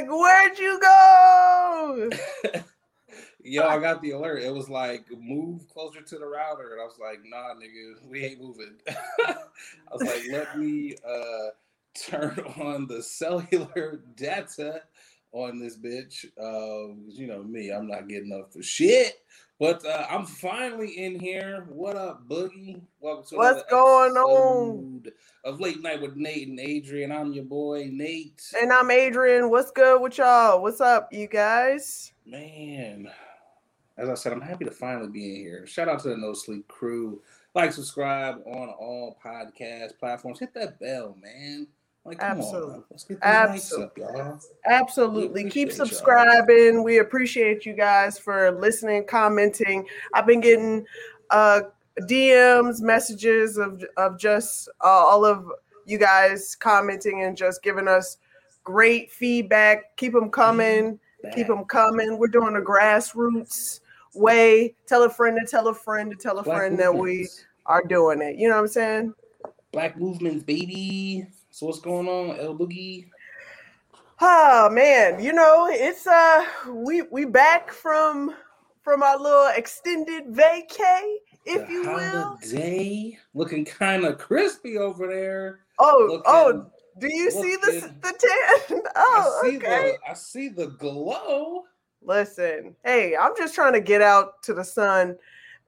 like, "Where'd you go?" Yo, I got the alert. It was like move closer to the router, and I was like, "Nah, nigga, we ain't moving." I was like, "Let me uh turn on the cellular data on this bitch." Uh, you know me, I'm not getting up for shit. But uh, I'm finally in here. What up, Boogie? Welcome to What's going on? Of late night with Nate and Adrian. I'm your boy Nate. And I'm Adrian. What's good with y'all? What's up, you guys? Man, as I said, I'm happy to finally be in here. Shout out to the No Sleep crew. Like, subscribe on all podcast platforms. Hit that bell, man. Like, Absolutely. on. Let's get these Absolutely. up. Absolutely. Keep appreciate y'all. subscribing. We appreciate you guys for listening, commenting. I've been getting uh DMs, messages of of just uh, all of you guys commenting and just giving us great feedback. Keep them coming. Keep them coming. We're doing a grassroots way. Tell a friend to tell a friend to tell a Black friend that we are doing it. You know what I'm saying? Black movements, baby. So what's going on, El Boogie? Oh man, you know, it's uh we we back from from our little extended vacay, if the you will. holiday looking kind of crispy over there. Oh, Looking, oh, do you see the the tan? Oh, I okay. the I see the glow. Listen, hey, I'm just trying to get out to the sun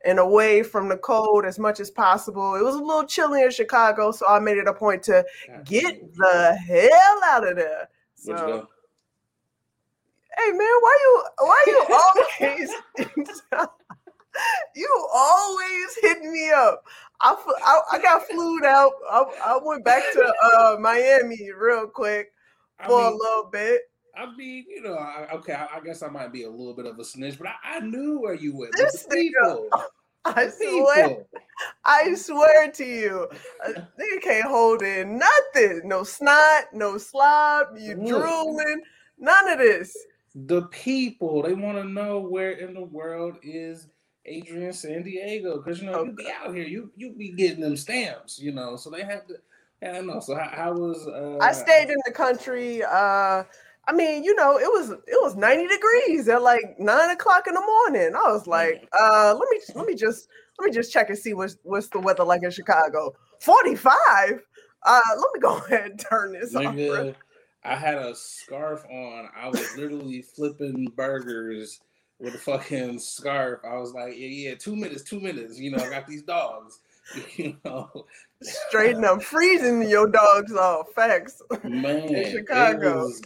and away from the cold as much as possible. It was a little chilly in Chicago, so I made it a point to get the hell out of there. Where'd you go? hey man, why you why you always you always hitting me up? I, I, I got flued out. I, I went back to uh, Miami real quick I for a little bit. I mean, you know, I, okay, I, I guess I might be a little bit of a snitch, but I, I knew where you went. This the people. I swear, people. I swear to you, a nigga can't hold in nothing. No snot, no slob. You Look. drooling, none of this. The people. They want to know where in the world is Adrian San Diego because you know you be out here, you you be getting them stamps, you know. So they have to. Yeah, I know. So how, how was? Uh, I stayed in the country. Uh, I mean, you know, it was it was ninety degrees at like nine o'clock in the morning. I was like, uh, let me let me just let me just check and see what's what's the weather like in Chicago. Forty five. Uh, let me go ahead and turn this off. I had a scarf on. I was literally flipping burgers with a fucking scarf. I was like, yeah, yeah, two minutes, two minutes. You know, I got these dogs. You know, Straighten up, freezing your dogs off. Facts. man, it Chicago. was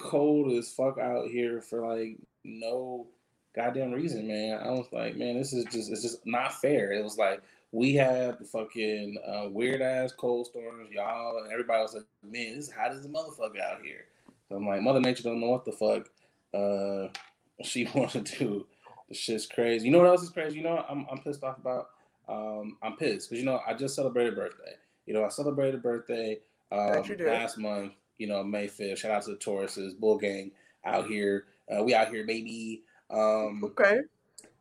cold as fuck out here for like no goddamn reason, man. I was like, man, this is just it's just not fair. It was like we had the fucking uh, weird ass cold storms, y'all, and everybody was like, man, this is hot as a motherfucker out here. So I'm like, Mother Nature don't know what the fuck uh she wanted to do. The shit's crazy. You know what else is crazy? You know what I'm I'm pissed off about? Um, I'm pissed because you know I just celebrated birthday. You know I celebrated birthday um, Bet you did. last month. You know May 5th. Shout out to the Tauruses, Bull Gang out here. Uh, we out here, baby. Um, Okay.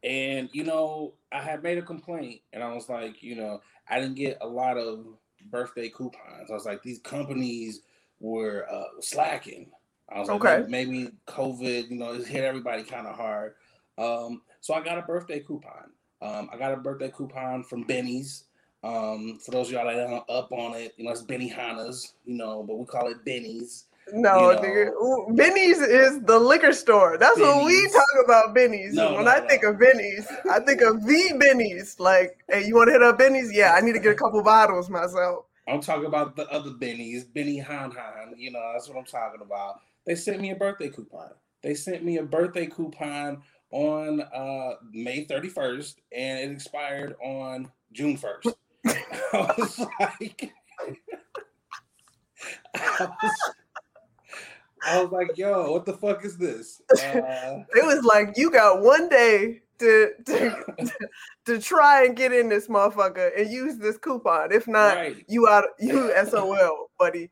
and you know, I had made a complaint, and I was like, you know, I didn't get a lot of birthday coupons. I was like, these companies were uh, slacking. I was Okay. maybe, maybe COVID, you know, it hit everybody kind of hard. Um, so I got a birthday coupon. Um, I got a birthday coupon from Benny's. Um, for those of y'all that aren't up on it, you know, it's Benihana's, you know, but we call it Benny's. No, You know. Benny's is the liquor store. That's what we talk about. Benny's. No, when no, I think of Benny's, I think of the Benny's. Like, hey, you want to hit up Benny's? Yeah, I need to get a couple bottles myself. I'm talking about the other Benny's, Benny Han Han. You know, that's what I'm talking about. They sent me a birthday coupon. They sent me a birthday coupon on uh, May 31st, and it expired on June 1st. I was like, I was, I was like, yo, what the fuck is this? Uh, It was like you got one day to to, to try and get in this motherfucker and use this coupon. If not, right. you out you SOL, buddy.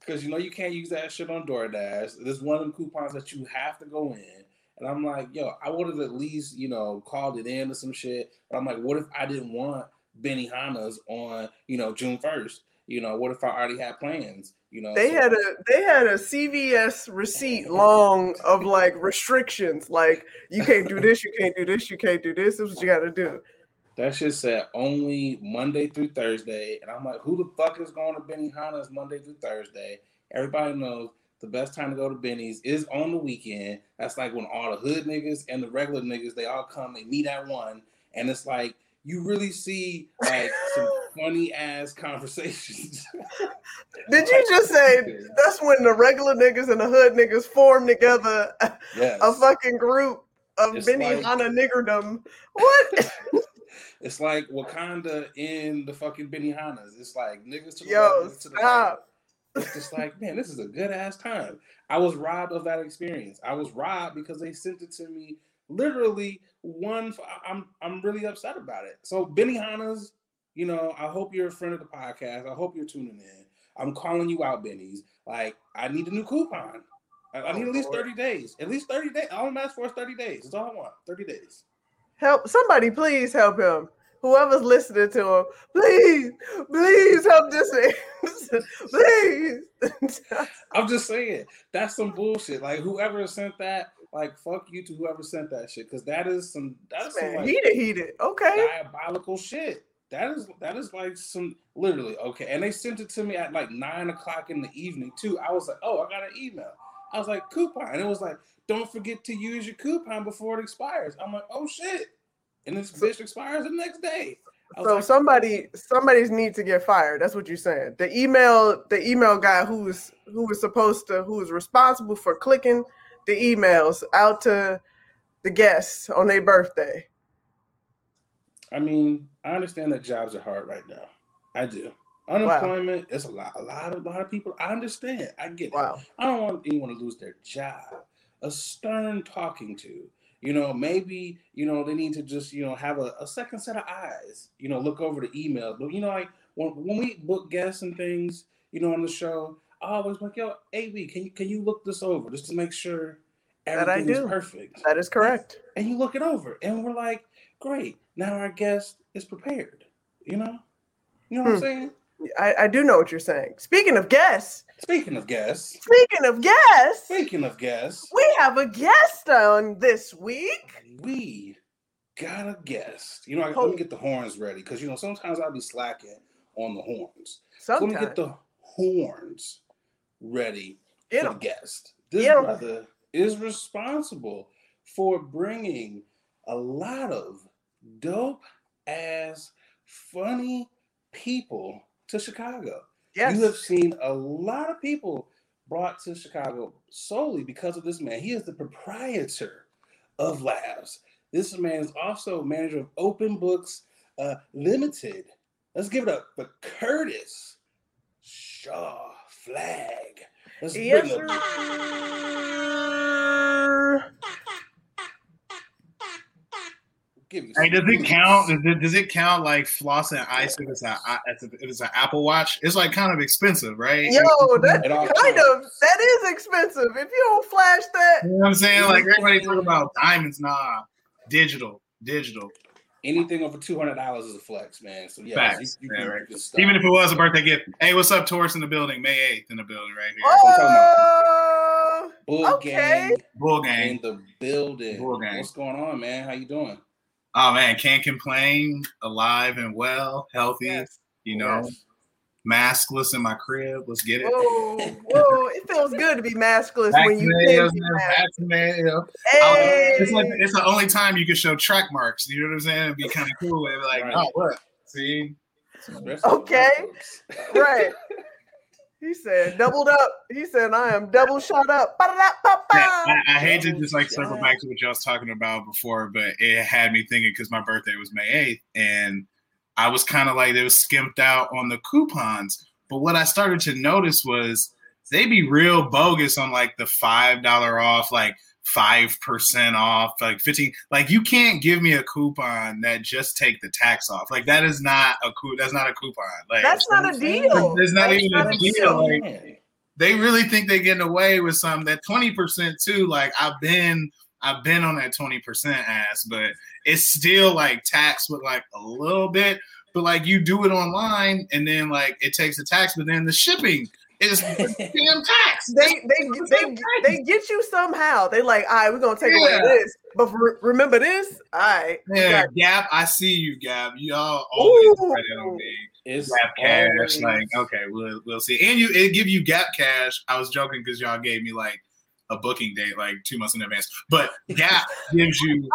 because you know you can't use that shit on DoorDash. There's one of them coupons that you have to go in. And I'm like, yo, I would have at least, you know, called it in or some shit. But I'm like, what if I didn't want Benihana's on, you know, June 1st? You know, what if I already had plans? You know, they so- had a they had a CVS receipt long of like restrictions, like you can't do this, you can't do this, you can't do this. This is what you got to do. That shit said only Monday through Thursday. And I'm like, who the fuck is going to Benny Benihana's Monday through Thursday? Everybody knows the best time to go to Benny's is on the weekend. That's like when all the hood niggas and the regular niggas, they all come, they meet at one. And it's like, you really see like some funny ass conversations. Did you just say that's when the regular niggas and the hood niggas form together yes. a fucking group of It's Benihana niggerdom? What? It's like Wakanda in the fucking Benihanas. It's like niggas to the Yo, left, to the right. It's just like, man, this is a good ass time. I was robbed of that experience. I was robbed because they sent it to me literally one. I'm I'm really upset about it. So Benihana's, you know, I hope you're a friend of the podcast. I hope you're tuning in. I'm calling you out, Benny's. Like, I need a new coupon. I, I need oh, at least 30 days. At least 30 days. All I'm asking for is 30 days. That's all I want. 30 days. Help somebody, please help him. Whoever's listening to him, please, please help this man. please. I'm just saying that's some bullshit. Like whoever sent that, like fuck you to whoever sent that shit, because that is some that's some man, like heated, heated. Okay. diabolical shit. That is that is like some literally okay. And they sent it to me at like nine o'clock in the evening too. I was like, oh, I got an email. I was like, coupon. And it was like, don't forget to use your coupon before it expires. I'm like, oh shit. And this bitch expires the next day. So like, somebody somebody's need to get fired. That's what you're saying. The email the email guy who's was who was supposed to who was responsible for clicking the emails out to the guests on their birthday. I mean, I understand that jobs are hard right now. I do. Unemployment is a lot, a lot of, a lot of people. I understand. I get it. Wow. I don't want anyone to lose their job. A stern talking to, you know, maybe, you know, they need to just, you know, have a, a second set of eyes, you know, look over the emails. But, you know, like when, when we book guests and things, you know, on the show, I always like, yo, AB, can you, can you look this over just to make sure everything is perfect? That is correct. And you look it over and we're like, great. Now our guest is prepared, you know? You know what I'm Hmm. saying? I, I do know what you're saying. Speaking of guests, Speaking of guests, speaking of guests, speaking of guests, we have a guest on this week. we got a guest. You know, I, let Oh. me get the horns ready because you know sometimes I'll be slacking on the horns. So let me get the horns ready Get for the guest. This Get brother is responsible for bringing a lot of dope ass funny people to Chicago. Yes. You have seen a lot of people brought to Chicago solely because of this man. He is the proprietor of Labs. This man is also manager of Open Books uh, Limited. Let's give it up for Curtis Shaw Flag. Let's Yes, bring sir. give you Hey, does it count? Does it, does it count like floss and ice if it's a if it's an Apple Watch? It's like kind of expensive, right? Yo, that It all kind of that is expensive. If you don't flash that, You know what I'm saying? Like everybody talk about diamonds, nah, digital, digital. Anything over two hundred dollars is a flex, man. So yeah, Facts, you, you, man, right. you. Even if it was a birthday gift. Hey, what's up, Taurus in the building? May 8th in the building right here. oh, Bull okay. gang Bull in the building. Bull gang. What's going on, man? How you doing? Oh man, can't complain. Alive and well, healthy. yes. You know, Yes. Maskless in my crib. Let's get it. Whoa, whoa! It feels good to be maskless when you Vaccinated, can be maskless. vaccinated, you. Hey, It's like it's the only time you can show track marks. You know what I'm saying? It'd be kind of cool. It'd be like, Right. oh, what? See, Okay. right. He said doubled up. He said I am double shot up. Ba-da-da-ba-ba. I, I hate to just like circle back to what y'all was talking about before, but it had me thinking because my birthday was May 8th, and I was kind of like they was skimped out on the coupons. But what I started to notice was they'd be real bogus on like the five dollar off, like five percent off, like fifteen. Like you can't give me a coupon that just take the tax off. Like that is not a coup. That's not a coupon. Like That's not a deal. There's not That's even a not deal, like- they really think they're getting away with some that 20% too. Like I've been I've been on that 20% ass, but it's still like taxed with like a little bit. but like you do it online and then like it takes the tax, but then the shipping is damn tax. They they they, they get you somehow. They like, all right, we're gonna take away this, but re- remember this. All right, Yeah, Gap, I see you, Gap. Y'all always Ooh. credit on me. It's Gap cash, always- like okay, we'll we'll see. And you it give you Gap cash. I was joking because y'all gave me like a booking date like two months in advance. But Gap gives you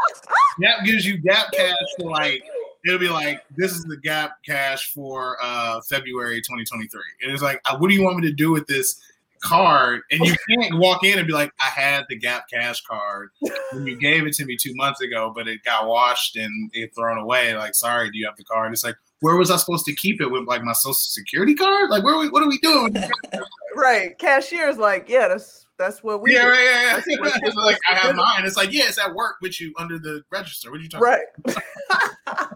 Gap gives you Gap cash for like it'll be like this is the Gap cash for uh February 2023. And it's like, uh, what do you want me to do with this card? And you can't walk in and be like, I had the Gap cash card when you gave it to me two months ago, but it got washed and it thrown away. Like, sorry, do you have the card? It's like, where was I supposed to keep it with like my social security card? Like, where are we, what are we doing? right. Cashier's like, yeah, that's that's what we yeah, do. right, yeah, yeah. It's like I have mine. It's like, yeah, it's at work with you under the register. What are you talking about?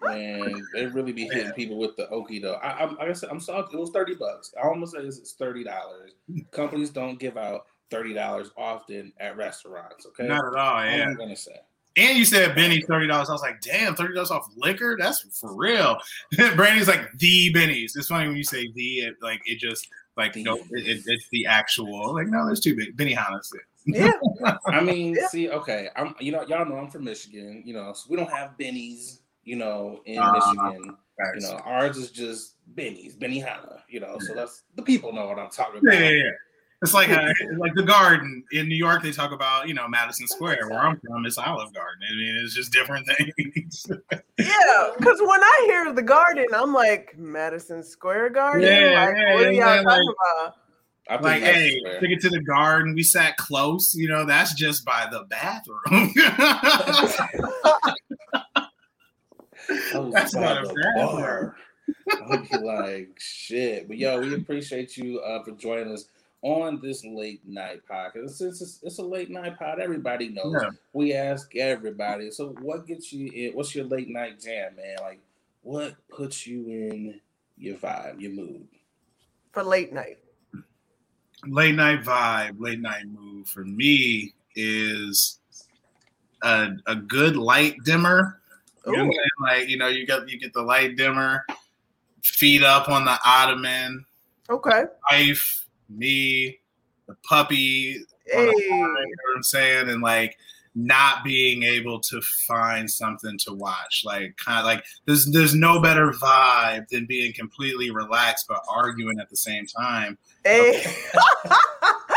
right. Man, they really be hitting people with the okie though. I, I, like I said, I'm sorry, it was thirty bucks. I almost said it's thirty dollars. Companies don't give out thirty dollars often at restaurants. Okay, Not at all, All yeah. I'm gonna say. And you said Benny's thirty dollars. I was like, damn, thirty dollars off liquor? That's for real. Brandy's like the Benny's. It's funny when you say the, it, like it just like The. no, it, it- it's the actual. Like no, there's two big Benihana's. Yeah. I mean, Yeah. see, okay, I'm you know y'all know I'm from Michigan. You know, so we don't have Benny's. You know, in Uh, Michigan. You know, ours is just Benny's, Benihana. You know, so that's the people know what I'm talking Yeah, about. yeah, yeah. It's like uh, like the garden in New York. They talk about you know Madison Square. Where I'm from, it's Olive Garden. I mean, it's just different things. Yeah, because when I hear the garden, I'm like Madison Square Garden. Yeah, like, yeah, what are y'all like- talking about? I'm like, hey, fair. take it to the garden. We sat close. You know, that's just by the bathroom. I was That's not a the bad bar. I'd be like, shit. But yo, we appreciate you uh, for joining us on this late night podcast. Since it's, it's a late night pod, everybody knows. Yeah. We ask everybody. So, what gets you in? What's your late night jam, man? Like, what puts you in your vibe, your mood? For late night. late night vibe, late night mood for me is a, a good light dimmer. You know what I'm Ooh. saying? Like, you know, you got you get the light dimmer, feet up on the ottoman, Okay. wife, me, the puppy, Hey. you know what I'm saying? And like not being able to find something to watch. Like kind of like there's there's no better vibe than being completely relaxed but arguing at the same time. Hey.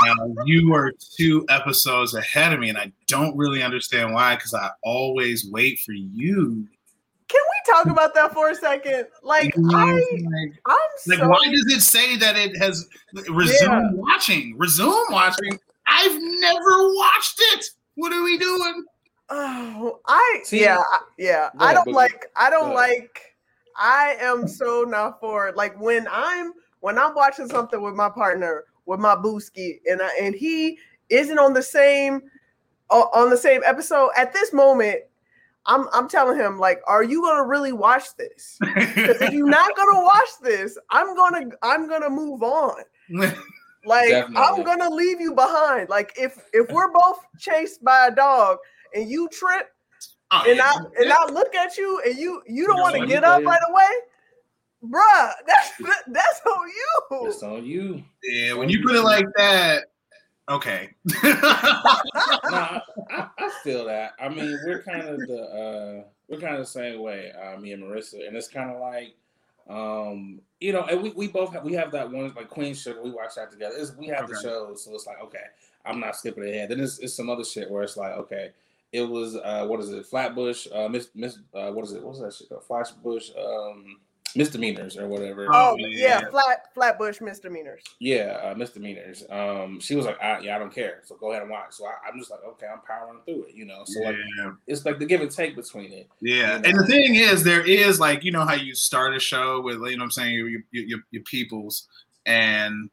Now you are two episodes ahead of me, and I don't really understand why because I always wait for you. Can we talk about that for a second? Like, I, like, I'm like, so. why does it say that it has resumed Yeah. watching? Resume watching. I've never watched it. What are we doing? Oh, I See? yeah, I- yeah. Go I don't Boogie. like. I don't Go like. I am so not for it. Like when I'm when I'm watching something with my partner, with my booski, and I, and he isn't on the same on the same episode at this moment. I'm I'm telling him like, are you gonna really watch this? 'Cause if you're not gonna watch this, I'm gonna I'm gonna move on. Like I'm gonna leave you behind. Like if if we're both chased by a dog and you trip Oh, and yeah. I and I look at you and you you don't You want to get up play- right away, bruh. That's that's on you. It's on you. yeah, when you put it like that, okay. nah, I, I feel that. I mean, we're kind of the uh, we're kind of the same way, uh, me and Marissa, and it's kind of like, um, you know, and we, we both have we have that one like Queen Sugar. We watch that together. It's, we have the Okay. shows, so it's like okay, I'm not skipping ahead. Then it's, it's some other shit where it's like okay, it was uh, what is it, Flatbush, uh, Miss Miss, uh, what is it, what's that shit called, Flatbush, um, misdemeanors or whatever. Oh yeah. yeah, flat flatbush misdemeanors. Yeah, uh, misdemeanors. Um, she was like, I, "Yeah, I don't care." So go ahead and watch. So I, I'm just like, "Okay, I'm powering through it," you know. So like, yeah. it's like the give and take between it. Yeah, You know? and the thing is, there is like you know how you start a show with you know what I'm saying your your, your, your peoples, and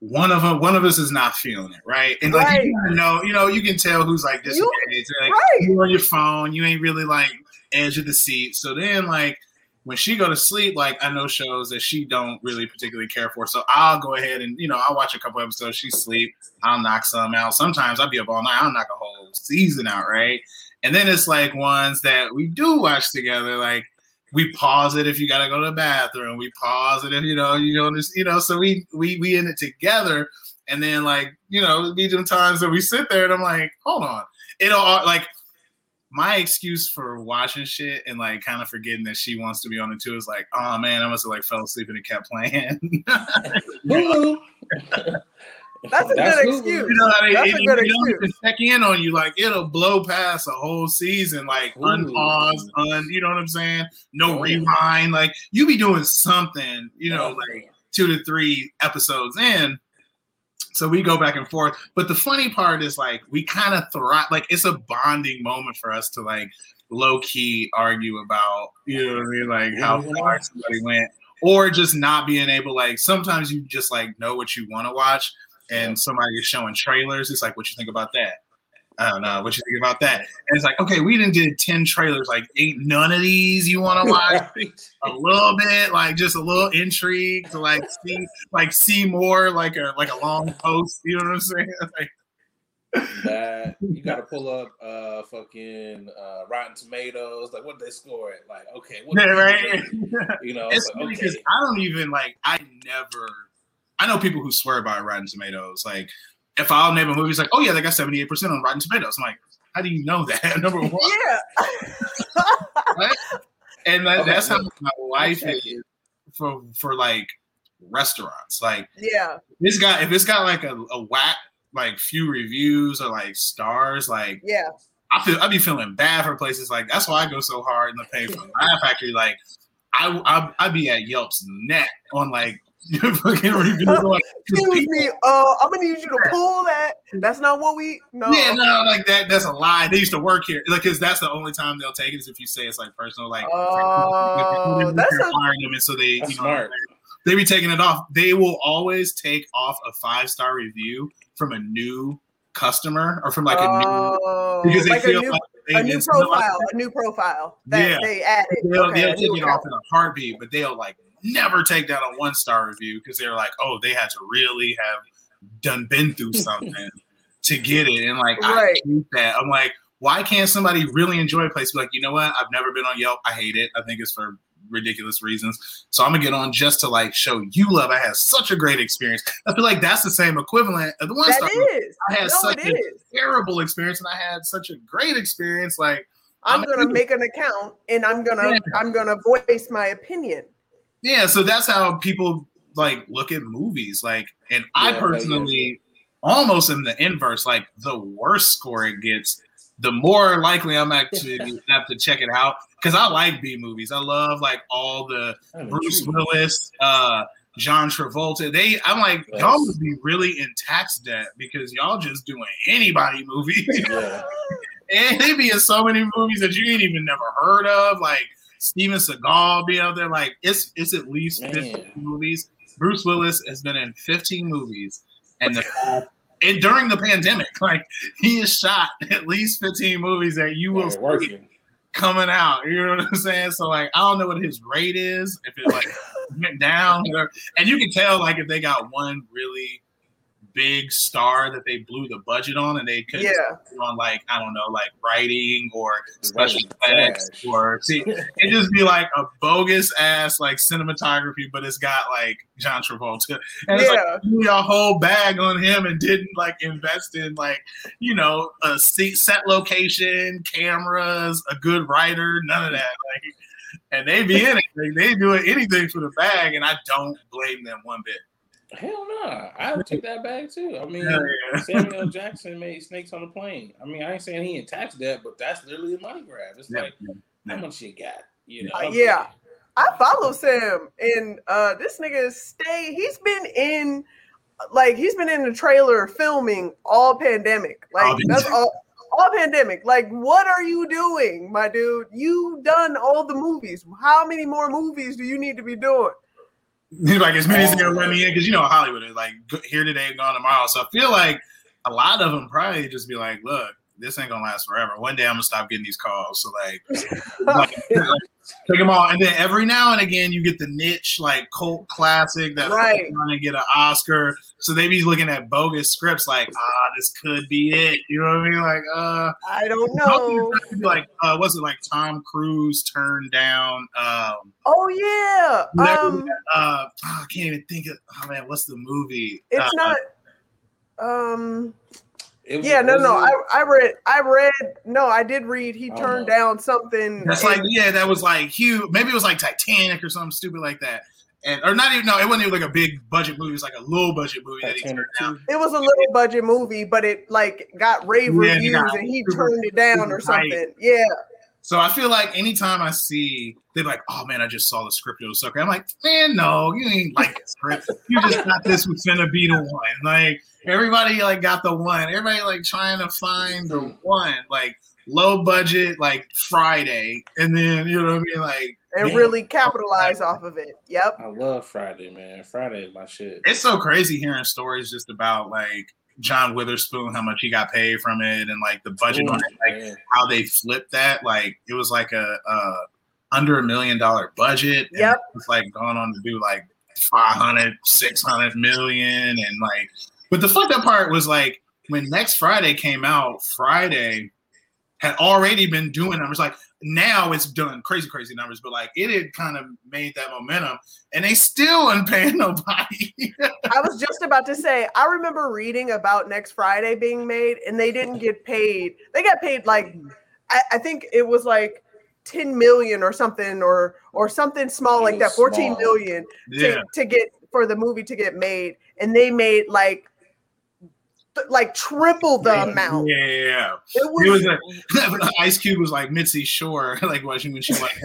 one of them one of us is not feeling it right, and like you Right. kinda know you know you can tell who's like You- disengaged, like Right. you on your phone, you ain't really like edge of the seat. So then like when she go to sleep, like I know shows that she don't really particularly care for, so I'll go ahead and you know I'll watch a couple episodes. She sleep, I'll knock some out. Sometimes I'll be up all night, I'll knock a whole season out, right? And then it's like ones that we do watch together, like we pause it if you gotta go to the bathroom. We pause it if you know you know you know. So we we we in it together, and then like you know, be them times that we sit there and I'm like, hold on, it'll like my excuse for watching shit and like kind of forgetting that she wants to be on it too is like, oh man, I must have like fell asleep and it kept playing. That's a That's good excuse. You know, That's it, a good excuse. check in on you, like it'll blow past a whole season, like Ooh. unpause, un, you know what I'm saying? No oh. rewind. Like you be doing something, you know, oh. like two to three episodes in. So we go back and forth. But the funny part is like we kind of thrive, like it's a bonding moment for us to like low key argue about, you know what I mean? Like how mm-hmm. far somebody went. Or just not being able, like sometimes you just like know what you want to watch, and somebody is showing trailers. It's like, what you think about that? I don't know. What you think about that? And it's like, okay, we didn't did 10 trailers. Like, ain't none of these you want to watch? a little bit, like just a little intrigue to like see like see more like a like a long post. You know what I'm saying? Like, that you got to pull up uh fucking uh Rotten Tomatoes. Like, what they score it, Like, okay, what yeah, right. You know, it's like, okay. because I don't even like. I never I know people who swear by Rotten Tomatoes. Like, if I'll name a movie, it's like, oh yeah, they got seventy eight percent on Rotten Tomatoes. I'm like, how do you know that? Number one, yeah. right? And that, okay. that's how my life is for for like restaurants. Like, yeah, this guy if it's got like a, a whack like few reviews or like stars, like yeah. I feel I'd be feeling bad for places like that's why I go so hard in the pay for Laugh Factory. Like I, I I'd be at Yelp's neck on like fucking review. Excuse me, uh, I'm gonna need you to pull that. That's not what we. No. Yeah, no, like that. That's a lie. They used to work here, like, cause that's the only time they'll take it is if you say it's like personal, like. Oh, uh, that's firing them, and so they, you know, smart. they be taking it off. They will always take off a five star review from a new customer or from like a new oh, because they like feel new, like a new profile, a new profile that yeah. they added. They'll, okay, they'll take it off in a heartbeat, but they'll like never take down a one star review because they're like, oh, they had to really have done been through something to get it. And like, right. I hate that. I'm like, why can't somebody really enjoy a place? Be like, you know what? I've never been on Yelp. I hate it. I think it's for ridiculous reasons. So I'm gonna get on just to like show you love. I had such a great experience. I feel like that's the same equivalent of the one that star. Is. I had no, such a is. terrible experience and I had such a great experience. Like I'm, I'm gonna make an account and I'm gonna yeah. I'm gonna voice my opinion. Yeah, so that's how people like look at movies. Like, and yeah, I personally yeah. almost in the inverse. Like, the worse score it gets, the more likely I'm actually have to check it out because I like B movies. I love like all the Bruce Willis, uh, John Travolta. They, I'm like, yes. y'all would be really in tax debt because y'all just doing anybody movie. Yeah. and they be in so many movies that you ain't even never heard of, like Steven Seagal be out there. Like it's it's at least Man. 15 movies. Bruce Willis has been in 15 movies, and the and during the pandemic, like he has shot at least 15 movies that you will see coming out. You know what I'm saying? So like I don't know what his rate is, if it like went down, and you can tell like if they got one really big star that they blew the budget on and they could yeah. on like I don't know like writing or special effects or see it just be like a bogus ass like cinematography but it's got like John Travolta and it's yeah. like a whole bag on him and didn't like invest in like you know a set location cameras a good writer none of that like and they be in it like, they do anything for the bag and I don't blame them one bit. Hell no, nah. I would take that bag too. I mean, yeah. Samuel Jackson made Snakes on the Plane. I mean, I ain't saying he in tax debt, but that's literally a money grab. It's yeah. like yeah. how much you got, you know? Uh, yeah, I follow Sam, and uh, this nigga stay. He's been in, like, he's been in the trailer filming all pandemic. Like all that's all. All pandemic. Like, what are you doing, my dude? You done all the movies. How many more movies do you need to be doing? like as many as they'll let oh. me in because you know Hollywood is like here today, and gone tomorrow. So I feel like a lot of them probably just be like, look, this ain't gonna last forever. One day I'm gonna stop getting these calls. So like, like take them all, and then every now and again you get the niche like cult classic that Right. trying to get an Oscar. So they be looking at bogus scripts like, ah, this could be it. You know what I mean? Like, uh, I don't know. like, uh, what's it like? Tom Cruise turned down. Um, Oh yeah. Um, uh, I can't even think of. Oh man, what's the movie? it's Uh, not. Um. It was- Yeah. No. was No. it- I. I read. I read. No. I did read. He Oh, turned down something. That's in- like yeah, that was like huge. Maybe it was like Titanic or something stupid like that, and or not even no, it wasn't even like a big budget movie. It was like a low budget movie that he turned down. It was a little budget movie, but it like got rave Yeah, reviews, got and he turned it down or super hype. something. Yeah. So I feel like anytime I see they're like, oh man, I just saw the script, it was so great. I'm like, man, no, you ain't like the script. You just got this was finna be the one. Like everybody like got the one. Everybody like trying to find the one. Like low budget, like Friday, and then you know what I mean, like. And Yeah. really capitalize off of it. Yep. I love Friday, man. Friday is my shit. it's so crazy hearing stories just about like John Witherspoon, how much he got paid from it, and like the budget on it, like how they flipped that. Like it was like a, a under a million dollar budget. and Yep. It's like going on to do like 500, 600 million. And like, but the fucked up part was like when next Friday came out, Friday had already been doing numbers. Like now it's done crazy, crazy numbers, but like it had kind of made that momentum and they still ain't paying nobody. I was just about to say, I remember reading about next Friday being made, and they didn't get paid. They got paid like I, I think it was like 10 million or something, or or something small like that, was 14 small. million yeah. to, to get for the movie to get made, and they made like th- like triple the Yeah. amount. Yeah, yeah, yeah. It It was, was a, Ice Cube was like Mitzi Shore, like watching when she like,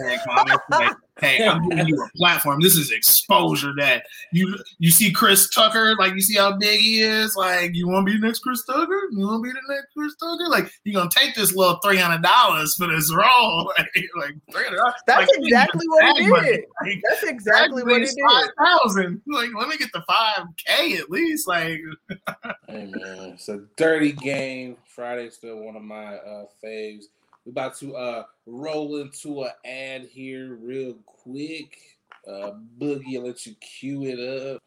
like, hey, I'm giving you a platform. This is exposure that you you see Chris Tucker, like you see how big he is. Like, you want to be the next Chris Tucker? You want to be the next Chris Tucker? Like, you're gonna take this little three hundred dollars for this role? like, three hundred. that's exactly what he did. Like, That's exactly what he Five did. thousand. Like, let me get the five k at least. Like, Hey man, it's a dirty game. Friday's still one of my uh faves. We're about to uh roll into an ad here real quick. Uh Boogie, I'll let you cue it up.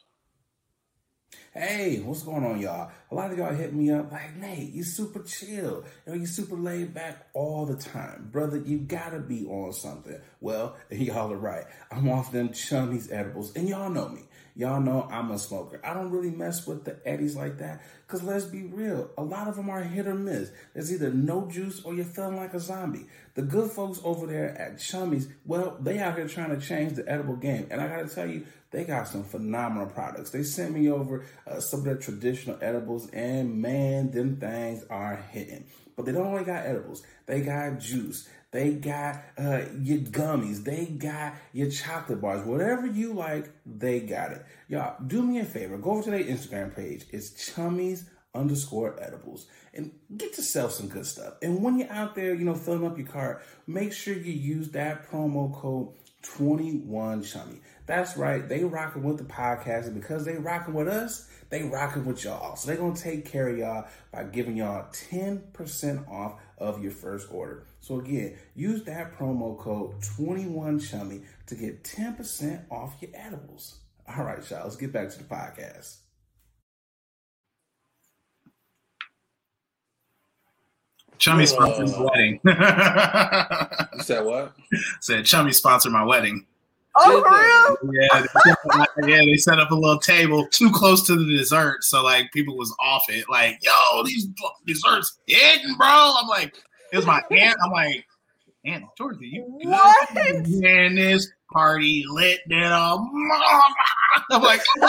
Hey, what's going on, y'all? A lot of y'all hit me up like, Nate, you super chill. You know, you super laid back all the time. Brother, you gotta be on something. Well, y'all are right. I'm off them chummies edibles, and y'all know me. Y'all know I'm a smoker. I don't really mess with the eddies like that, because let's be real, a lot of them are hit or miss. There's either no juice or you're feeling like a zombie. The good folks over there at Chummies, well, they out here trying to change the edible game. And I gotta tell you, they got some phenomenal products. They sent me over uh, some of their traditional edibles, and man, them things are hitting. But they don't only got edibles, they got juice. They got uh, your gummies. They got your chocolate bars. Whatever you like, they got it. Y'all, do me a favor. Go over to their Instagram page. It's chummies underscore edibles and get yourself some good stuff. And when you're out there, you know, filling up your cart, make sure you use that promo code 21chummy. That's right. They rocking with the podcast and because they rocking with us, they rocking with y'all. So they're going to take care of y'all by giving y'all 10% off of your first order. So again, use that promo code 21chummy to get 10% off your edibles. All right, y'all, let's get back to the podcast. Chummy sponsored my wedding. You said what? Said Chummy sponsored my wedding. Oh, Did for real? Yeah, they set up, yeah, they set up a little table too close to the dessert, so like people was off it. Like, yo, these desserts hitting, bro. I'm like, it was my aunt. I'm like, Aunt Dorothy, you good? What? Man, this party lit it up. I'm like, come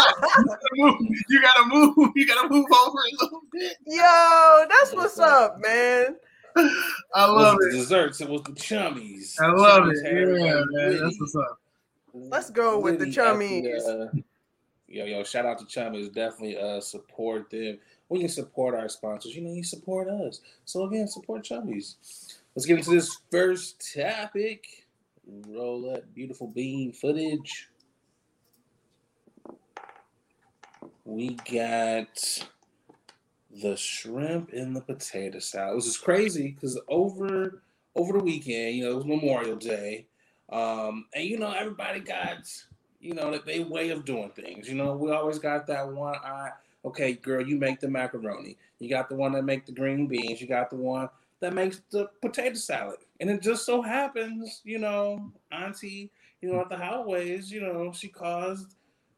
on, you gotta move. You gotta move over a little bit. Yo, that's what's up, man. I love was it. the desserts. It was the chummies. I love it. Chummies had Yeah, man, that's what's up. Let's go with the chummies. uh, yo, yo, shout out to chummies. Definitely uh support them. We can support our sponsors, you know you support us. So again, support chummies. Let's get into this first topic. Roll that beautiful bean footage. We got the shrimp in the potato salad. This is crazy because over over the weekend, you know, it was Memorial Day, um, and you know everybody got you know that they way of doing things. You know, we always got that one eye. Okay, girl, you make the macaroni. You got the one that make the green beans. You got the one that makes the potato salad. And it just so happens, you know, Auntie, you know, at the highways, you know, she caused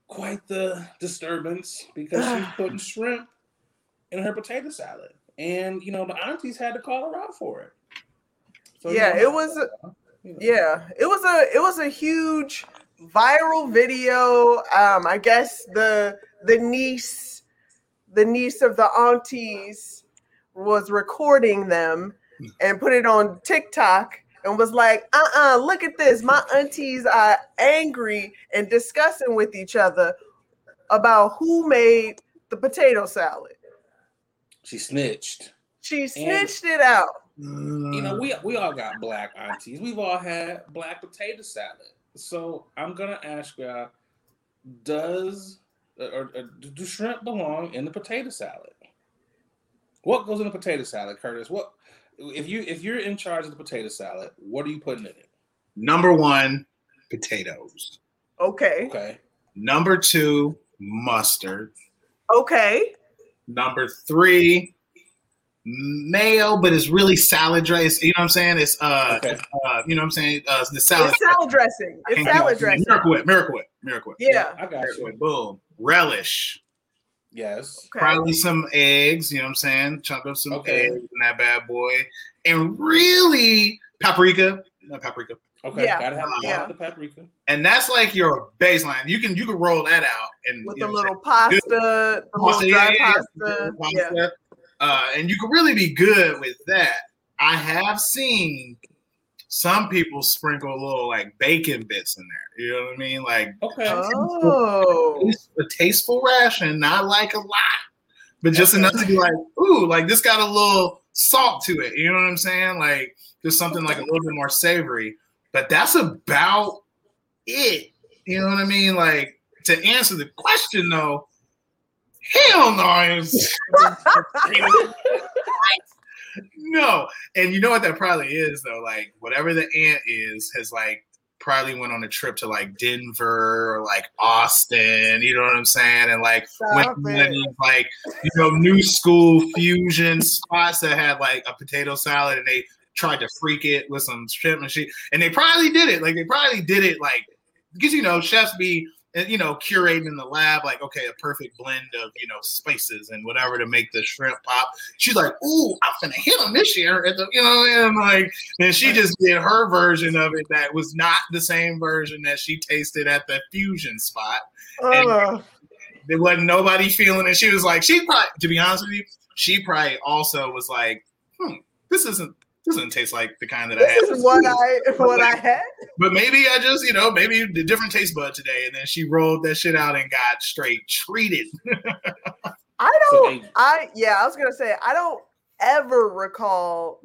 quite the disturbance because she's putting shrimp in her potato salad. And, you know, the aunties had to call her out for it. So, yeah, you know, it was a, you know. yeah, it was a it was a huge viral video. Um, I guess the the niece, the niece of the aunties was recording them and put it on TikTok and was like, uh-uh, look at this. My aunties are angry and discussing with each other about who made the potato salad. She snitched. She snitched and, it out. You know, mm. we we all got black aunties. We've all had black potato salad. So I'm gonna ask y'all: Does or, or do shrimp belong in the potato salad? What goes in a potato salad, Curtis? What if you if you're in charge of the potato salad? What are you putting in it? Number one, potatoes. Okay. Okay. Number two, mustard. Okay. Number three, mayo, but it's really salad dressing. You know what I'm saying? It's uh, okay. uh you know what I'm saying? Uh, the salad. It's salad dressing. It's salad dressing. Miracle Whip, Miracle Whip, Miracle Whip. Yeah, yeah I got you. Boom. Relish. Yes. Okay. Probably some eggs, you know what I'm saying? Chunk up some okay. eggs in that bad boy. And really paprika. Not paprika. Okay, yeah. gotta have, yeah. the paprika. And that's like your baseline. You can you can roll that out and with a little pasta, the little dry yeah, pasta. pasta. Yeah. Uh, and you can really be good with that. I have seen some people sprinkle a little like bacon bits in there. You know what I mean? Like okay, oh. a tasteful ration, not like a lot, but just okay. enough to be like, ooh, like this got a little salt to it. You know what I'm saying? Like just something like a little bit more savory. But that's about it. You know what I mean? Like to answer the question though, hell no. no. And you know what that probably is though? Like whatever the aunt is has like probably went on a trip to like Denver or like Austin, you know what I'm saying? And like went to like you know new school fusion spots that had like a potato salad and they tried to freak it with some shrimp and shit. And they probably did it. Like they probably did it like because you know chefs be you know, curating in the lab, like, okay, a perfect blend of, you know, spices and whatever to make the shrimp pop. She's like, ooh, I'm gonna hit them this year at the, you know, and like, and she just did her version of it that was not the same version that she tasted at the fusion spot. Uh. there wasn't nobody feeling it. She was like, she probably, to be honest with you, she probably also was like, hmm, this isn't doesn't taste like the kind that this I had. This is what I what I had. But maybe I just, you know, maybe the different taste bud today, and then she rolled that shit out and got straight treated. I don't. I yeah, I was gonna say I don't ever recall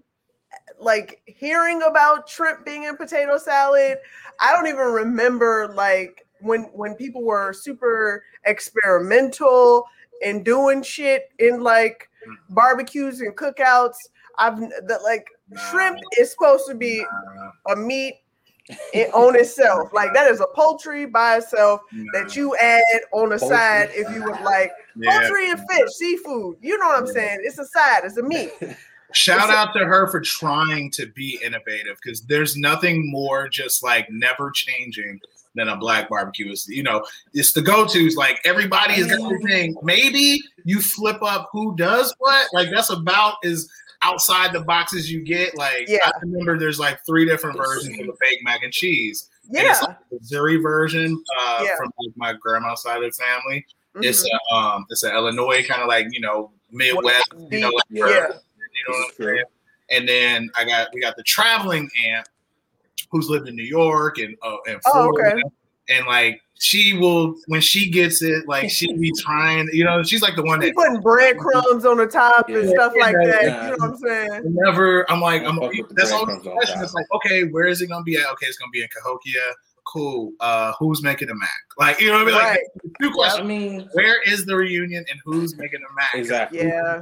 like hearing about shrimp being in potato salad. I don't even remember like when when people were super experimental and doing shit in like barbecues and cookouts. I've that like shrimp is supposed to be a meat on itself. Like that is a poultry by itself that you add on the poultry. side if you would like yeah. poultry and fish, seafood. You know what I'm saying? It's a side, it's a meat. Shout it's out a- to her for trying to be innovative because there's nothing more just like never changing than a black barbecue. It's, you know, it's the go-tos. Like everybody is got their thing. Maybe you flip up who does what. Like that's about as outside the boxes you get. Like yeah. I remember there's like three different versions of the baked mac and cheese. Yeah. And it's like the Missouri version uh, yeah. from like, my grandma's side of the family. Mm-hmm. It's a um it's an Illinois kind of like, you know, Midwest, you know, like yeah. you know what I'm saying? And then I got we got the traveling aunt who's lived in New York and uh, and Florida. Oh, okay. And like she will when she gets it, like she be trying, you know, she's like the one that putting breadcrumbs on the top yeah, and stuff yeah, like that. Yeah. You know what I'm saying? Never, I'm like, I'm that's all the question. It's like, okay, where is it gonna be at? Okay, it's gonna be in Cahokia. Cool. Uh, who's making a Mac? Like, you know what I mean? Like, right. two questions. I mean, where is the reunion and who's making a Mac? Exactly. Yeah.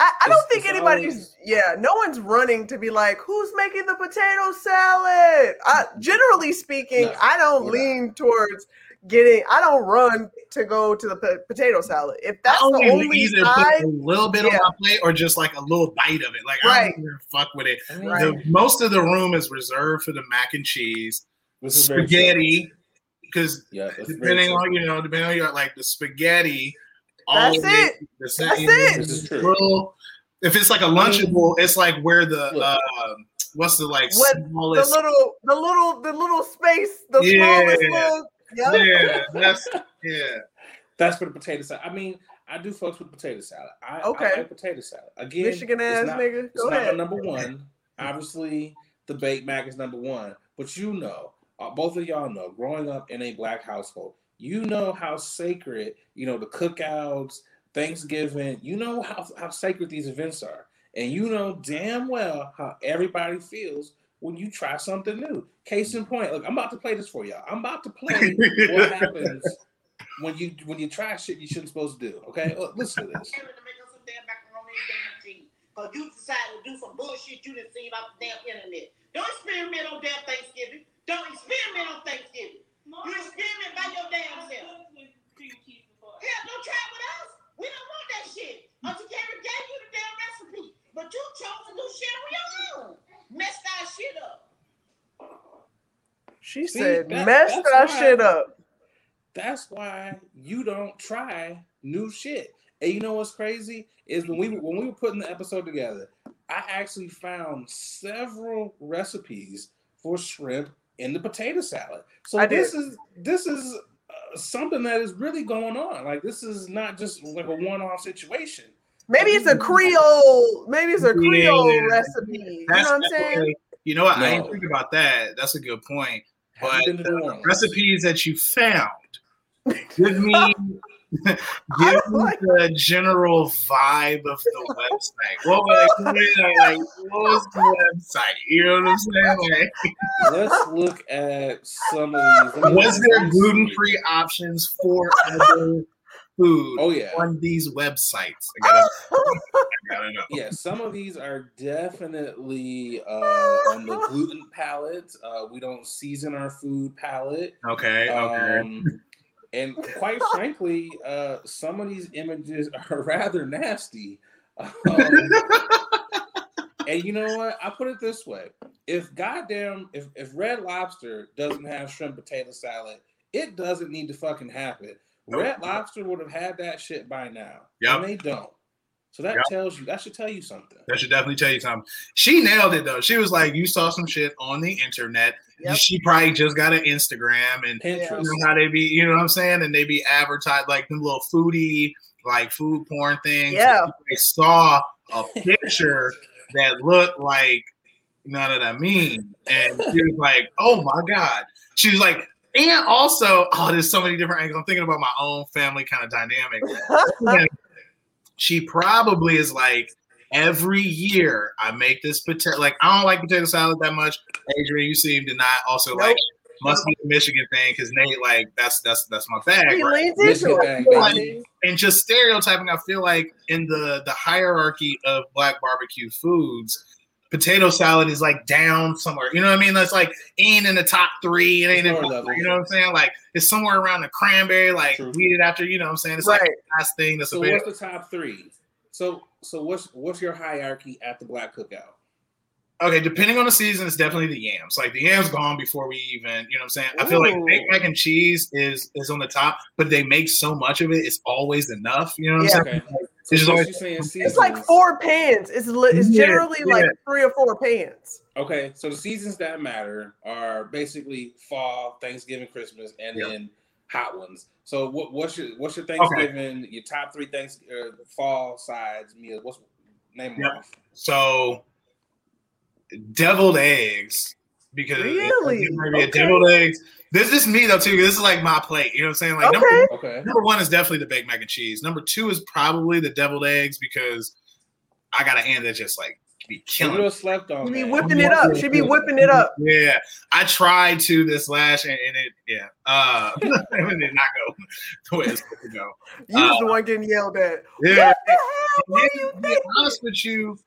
I, I don't think anybody's always- yeah, no one's running to be like, who's making the potato salad? I, generally speaking, No, I don't we're not. lean towards getting I don't run to go to the po- potato salad. If that's I the only, only either side, put a little bit Yeah. on my plate or just like a little bite of it. Like I don't even fuck with it. Right. The, most of the room is reserved for the mac and cheese, this is very true. spaghetti, because Yeah, depending on you know, depending on your like the spaghetti. That's always- it. the That's it. This is true. little- if it's like a lunchable, it's like where the uh, what's the like What- the smallest? little the little the little space, the Yeah. smallest little yeah. yeah, that's yeah. That's for the potato salad. I mean, I do fucks with potato salad. I, Okay. I like potato salad. Again, Michigan ass not- nigga. It's Go not ahead. my number one. Obviously, the baked mac is number one. But you know, uh, both of y'all know, growing up in a black household, you know how sacred, you know, the cookouts, Thanksgiving, you know how, how sacred these events are. And you know damn well how everybody feels when you try something new. Case in point, look, I'm about to play this for y'all. I'm about to play what happens when you when you try shit you shouldn't supposed to do. Okay, Look, listen to this. to make us some damn macaroni and damn cheese. Cause you decided to do some bullshit you didn't see about the damn internet. Don't experiment on damn Thanksgiving. Don't experiment on Thanksgiving. You experiment by your damn self. Hell, don't try it with us. We don't want that shit. Until Gary gave you the damn recipe. But you chose to do shit on your own. Messed our shit up. She See, said, that- mess that's that why- shit up. That's why you don't try new shit. And you know what's crazy is when we when we were putting the episode together, I actually found several recipes for shrimp in the potato salad. So I did. this is this is uh, something that is really going on. Like this is not just like a one-off situation. Maybe it's a Creole. Maybe it's a Creole Yeah. recipe. You know what I'm saying? You know what? I didn't think about that. That's a good point. But you been to New Orleans? recipes that you found. Give me, give me like- the general vibe of the website. What was, like, what was the website? You know what I'm saying? Like, Let's look at some of these. Was there gluten-free options for other food Oh yeah. on these websites? I gotta, I gotta know. Yeah, some of these are definitely uh, on the gluten palette. Uh, we don't season our food palette. Okay, okay. Um, and quite frankly, uh, some of these images are rather nasty. Um, and you know what? I put it this way: if goddamn, if if Red Lobster doesn't have shrimp potato salad, it doesn't need to fucking happen. Nope. Red Lobster would have had that shit by now, Yep. and they don't. So that Yep. tells you that should tell you something. That should definitely tell you something. She nailed it though. She was like, "You saw some shit on the internet. Yep. She probably just got an Instagram and Pinterest. you know how they be, you know what I'm saying? And they be advertised like them little foodie, like food porn things. Yeah. They saw a picture that looked like you know what I mean, and she was like, "Oh my god." She was like, and also, oh, there's so many different angles. I'm thinking about my own family kind of dynamic. she probably is like every year I make this potato. Like I don't like potato salad that much. Adrian, you seem to not also Nope. like. Must be a Michigan thing because Nate like that's that's that's my bag. he right? Michigan into bang, it. baby. And just stereotyping, I feel like in the the hierarchy of black barbecue foods, potato salad is like down somewhere. You know what I mean? That's like ain't in the top three. It ain't in Lower the, level. you know what I'm saying? Like it's somewhere around the cranberry, like True. weed after. You know what I'm saying? It's Right. like the last thing that's So a bit. what's the top three? So so what's what's your hierarchy at the Black Cookout? Okay, depending on the season, it's definitely the yams. Like the yams gone before we even, you know what I'm saying? I feel like Ooh. baked mac and cheese is is on the top, but they make so much of it, it's always enough. You know what Yeah. I'm saying? Okay. So It's just what always- you It's like four pans. It's li- it's generally yeah. like three or four pans. Okay, so the seasons that matter are basically fall, Thanksgiving, Christmas, and Yeah. then hot ones. So what what's your what's your Thanksgiving, your top three thanks uh, fall sides meals? What's name them Yep. off? So deviled eggs. Because Really? maybe a Okay. deviled eggs. This is me though too. This is like my plate. You know what I'm saying? Like number Okay. Okay. Number one is definitely the baked mac and cheese. Number two is probably the deviled eggs because I got an aunt that just like be killing. real slept on. She be whipping it up. She be whipping it up. Yeah, I tried to this last and, and it yeah, uh, it did not go the way it's supposed to go. You was the one getting yelled at. Yeah, What the hell? What are you thinking? honest with you,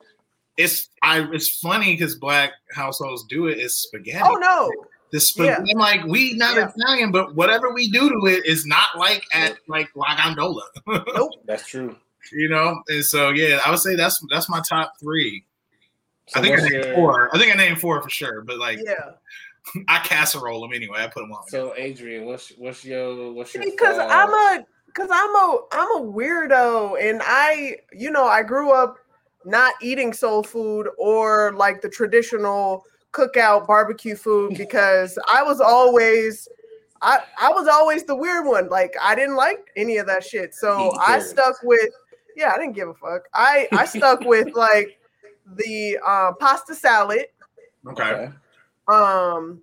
it's I it's funny because black households do it. It's spaghetti. Oh no. The spaghetti, I'm like we not Yeah. Italian, but whatever we do to it is not like at like La Gondola, nope. That's true. you know. And so yeah, I would say that's that's my top three. So I think I named your- four. I think I named four for sure, but like Yeah. I casserole them anyway. I put them on. So Adrian, what's what's your what's your because fall? I'm a because I'm a I'm a weirdo and I you know I grew up not eating soul food or like the traditional cookout barbecue food because I was always I I was always the weird one. Like I didn't like any of that shit. So I stuck with yeah I didn't give a fuck. I I stuck with like the uh, pasta salad. Okay. okay. um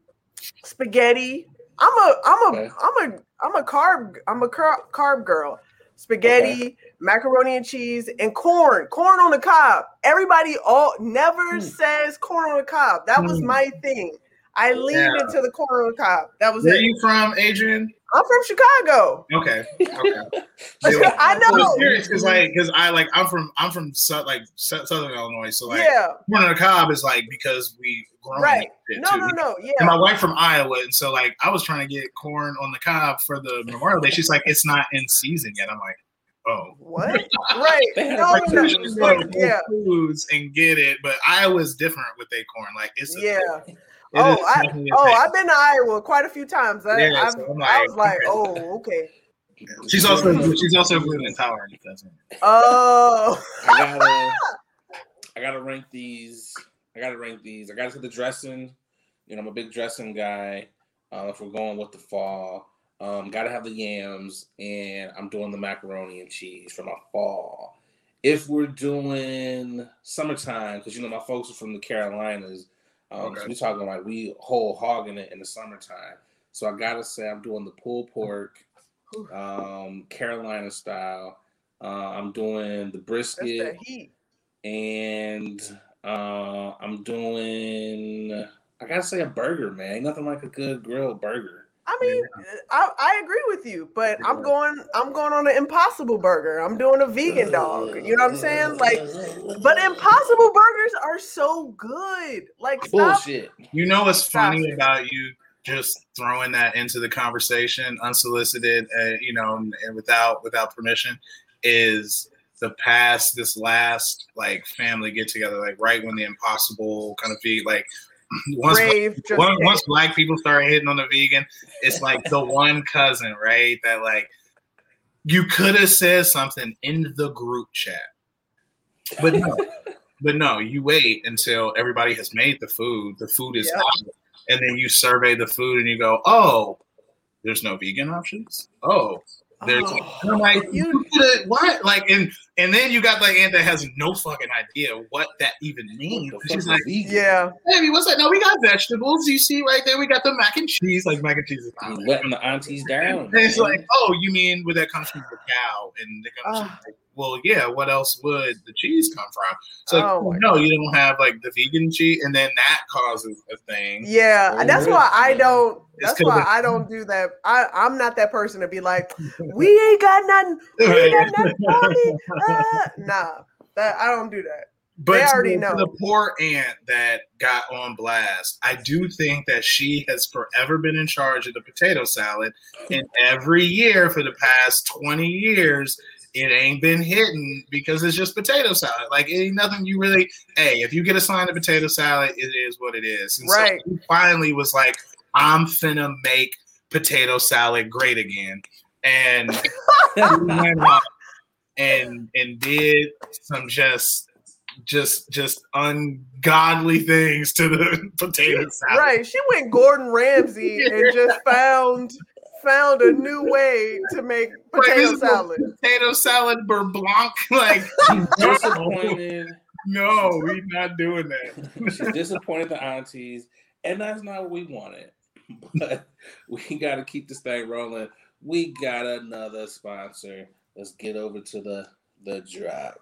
spaghetti. I'm a i'm a Okay. am a i'm a carb i'm a car- carb girl. Spaghetti macaroni and cheese and corn corn on the cob everybody all never Hmm. says corn on the cob that was Hmm. my thing i leaned Yeah. into the corn on the cob that was it. Where are it you from, Adrian? i'm from chicago Okay. Okay. i I know serious because like because I like I'm from I'm from like Sou- Southern Illinois, so like yeah corn on the cob is like because we grown right no too. no no And yeah my wife from Iowa, and so like I was trying to get corn on the cob for the Memorial Day. She's like, it's not in season yet. I'm like, oh. what right They had no, a no, no. Go to yeah Foods and get it, but Iowa's different with acorn. Like it's a, yeah it oh, I, oh, thing. I've been to Iowa quite a few times. I, Yeah, I've, so I'm I was like, oh, okay. She's also she's also gluten intolerant. if that's. Oh, I gotta I gotta rank these. I gotta rank these. I gotta put the dressing. You know, I'm a big dressing guy. Uh, if we're going with the fall, um, gotta have the yams, and I'm doing the macaroni and cheese for my fall. If we're doing summertime, because you know my folks are from the Carolinas, um, so Okay. we talking like we whole hogging it in the summertime. So I gotta say I'm doing the pulled pork, um, Carolina style. Uh, I'm doing the brisket and uh, I'm doing. I gotta say a burger, man. Ain't nothing like a good grilled burger. I mean, I, I agree with you, but I'm going I'm going on an impossible burger. I'm doing a vegan dog. You know what I'm saying? Like, but impossible burgers are so good. Like, stop. bullshit. You know what's funny Gotcha. about you just throwing that into the conversation unsolicited, uh, you know, and, and without without permission, is the past this last like family get together, like right when the impossible kind of feed, like once Brave. Once, once black people start hitting on the vegan, it's like the one cousin, right? That like you could have said something in the group chat, but no, but no, you wait until everybody has made the food. The food is out, and then you survey the food, and you go, "Oh, there's no vegan options." Oh, there's. Oh, and I'm like, you- you coulda- what? Like, and and then you got like aunt that has no fucking idea what that even means. She's like, vegan? yeah. Baby, what's that? No, we got vegetables. You see right there, we got the mac and cheese. Like mac and cheese is You letting the aunties down. And it's man. like, oh, you mean where that comes from the cow? And it comes from, Ah. like, well, yeah. What else would the cheese come from? So Oh no, you don't have like the vegan cheese, and then that causes a thing. Yeah, Oh, that's why I don't. That's why I don't do that. I I'm not that person to be like, we ain't got nothing. We ain't got nothing. Uh, nah, that I don't do that. But They already know. the poor aunt that got on blast, I do think that she has forever been in charge of the potato salad. And every year for the past 20 years, it ain't been hitting because it's just potato salad. Like it ain't nothing you really hey, if you get assigned a potato salad, it is what it is. And Right. so she finally was like, I'm finna make potato salad great again. And and and did some just just just ungodly things to the potato salad. Right? She went Gordon Ramsay and just found found a new way to make potato is salad. potato salad beurre blanc. Like disappointed. no, we're not doing that. She's disappointed the aunties, and that's not what we wanted. But we got to keep this thing rolling. We got another sponsor. Let's get over to the the drop.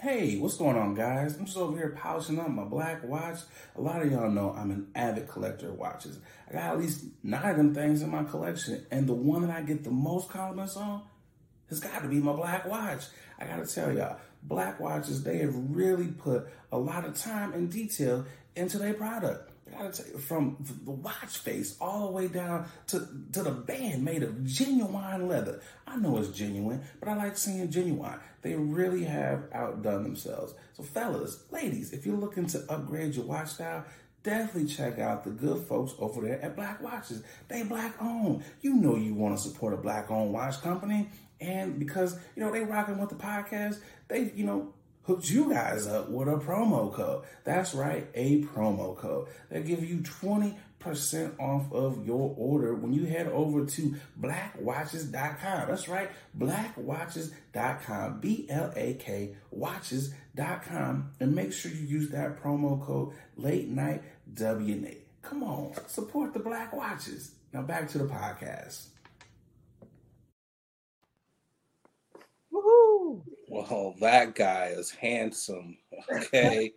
Hey, what's going on, guys? I'm just over here polishing up my black watch. A lot of y'all know I'm an avid collector of watches. I got at least nine of them things in my collection, and the one that I get the most compliments on has got to be my black watch. I gotta tell y'all, black watches, they have really put a lot of time and detail into their product. Gotta tell you, from the watch face all the way down to, to the band made of genuine leather. I know it's genuine, but I like seeing genuine. They really have outdone themselves. So, fellas, ladies, if you're looking to upgrade your watch style, definitely check out the good folks over there at Black Watches. They black owned. You know you want to support a black owned watch company. And because, you know, they rocking with the podcast, they, you know, hooked you guys up with a promo code. That's right, a promo code. They give you 20% off of your order when you head over to blackwatches.com. That's right, blackwatches.com. B L A K watches.com. And make sure you use that promo code late night WNA. Come on, support the Black Watches. Now back to the podcast. Woohoo! Well, that guy is handsome. Okay.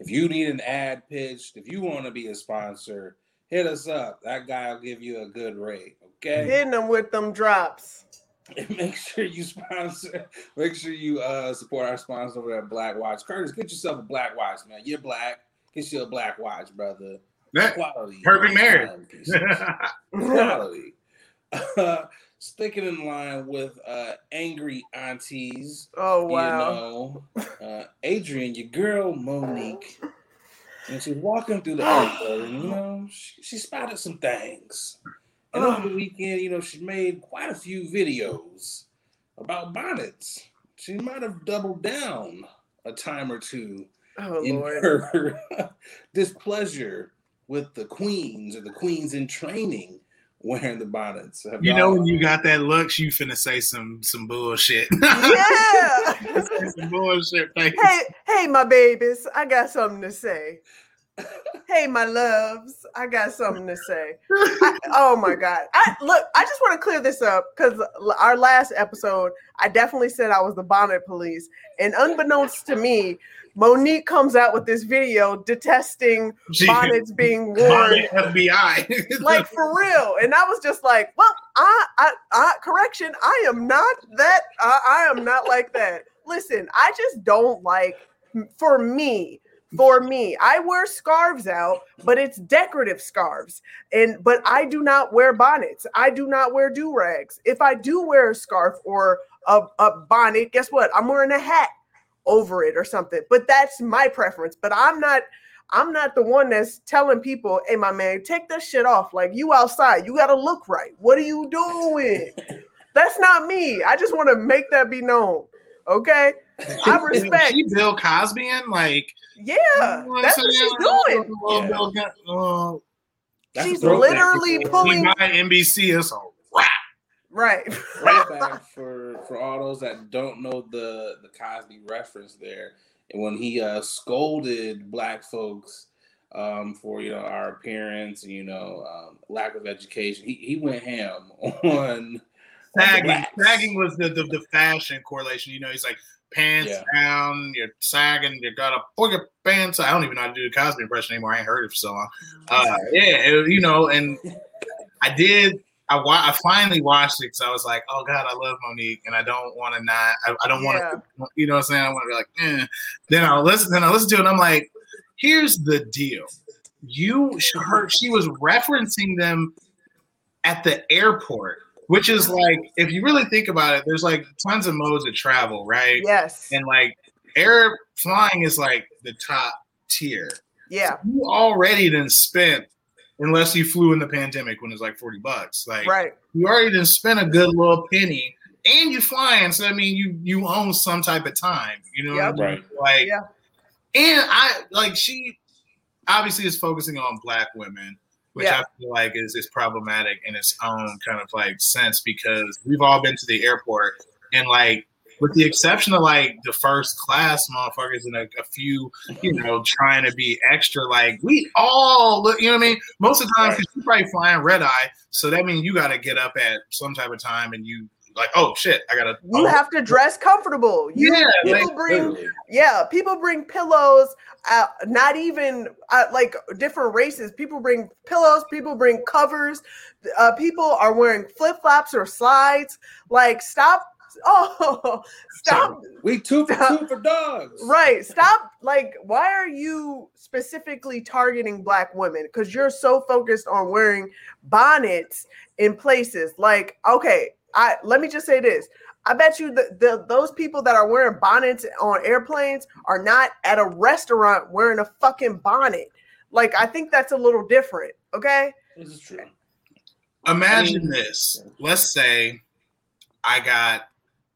if you need an ad pitched, if you want to be a sponsor, hit us up. That guy will give you a good rate. Okay. Hitting them with them drops. And make sure you sponsor, make sure you uh support our sponsor over at Black Watch. Curtis, get yourself a black watch, man. You're black. Get you a black watch, brother. That- Quality. perfect marriage. Quality. Uh, sticking in line with uh angry aunties. oh wow. You know, uh, Adrian, your girl Mo'Nique, and she's walking through the airport, and you know, she, she spotted some things. And over the weekend, you know, she made quite a few videos about bonnets. She might have doubled down a time or two oh in lord. her displeasure with the queens or the queens in training wearing the bonnets. Have You know when you got that look, you finna say some some bullshit. Yeah. Some bullshit. Like, hey, hey, my babies, I got something to say. Hey, my loves, I got something to say. I- oh my god! I look. I just want to clear this up because our last episode, I definitely said I was the bonnet police, and unbeknownst to me, Mo'Nique comes out with this video detesting she- bonnets being worn. FBI. like for real. And i was just like well i i, I correction i am not that I, I am not like that. Listen i just don't like for me for me i wear scarves out but it's decorative scarves. And but i do not wear bonnets. I do not wear do-rags. If i do wear a scarf or a, a bonnet guess what? I'm wearing a hat over it or something but that's my preference but i'm not I'm not the one that's telling people, hey, my man, take that shit off. Like, you outside, you got to look right. What are you doing? that's not me. I just want to make that be known. Okay. I respect. She Bill Cosby in like. Yeah. you know That's what saying? she's doing. Little Yeah. Bill Co- uh, She's literally pulling. buy NBC. It's a wrap. Right. throwback for for all those that don't know the the Cosby reference there, and when he uh, scolded black folks um, for you know our appearance and you know um, lack of education, he, he went ham on Sagging, sagging was the, the the fashion correlation. You know, he's like pants Yeah. down, you're sagging, you got to pull your pants. I don't even know how to do the Cosby impression anymore. I ain't heard it for so long. Uh, yeah, it- you know, and I did. I wa- I finally watched it because I was like, oh god, I love Mo'Nique, and I don't want to not. I, I don't want to. You know what I'm saying? I want to be like, eh. Then I listen. Then I listen to it, and I'm like, here's the deal. You, her, she was referencing them at the airport, which is like, if you really think about it, there's like tons of modes of travel, right? Yes. And like air flying is like the top tier. Yeah. You already done spent, unless you flew in the pandemic when it's like 40 bucks. Like Right. you already done spent a good little penny and you flying. So I mean you you own some type of time. You know what I Yep. mean? Like Yeah. and I like she obviously is focusing on black women, which Yeah. I feel like is is problematic in its own kind of like sense because we've all been to the airport and like with the exception of like the first class motherfuckers and a, a few, you know, trying to be extra, like we all look, you know what I mean? Most of the time, because you're probably flying red eye, so that means you got to get up at some type of time and you like, oh shit, I gotta. You oh, have to dress comfortable. You Yeah, people like, bring Literally. yeah, people bring pillows. Uh, not even uh, like different races. People bring pillows. People bring covers. Uh, people are wearing flip flops or slides. Like stop. Oh, stop. We two for two for dogs. Right. Stop. Like, why are you specifically targeting black women? Because you're so focused on wearing bonnets in places. Like, okay, I let me just say this. I bet you the, the those people that are wearing bonnets on airplanes are not at a restaurant wearing a fucking bonnet. Like, I think that's a little different. Okay. This is true. Imagine I mean- this. Let's say I got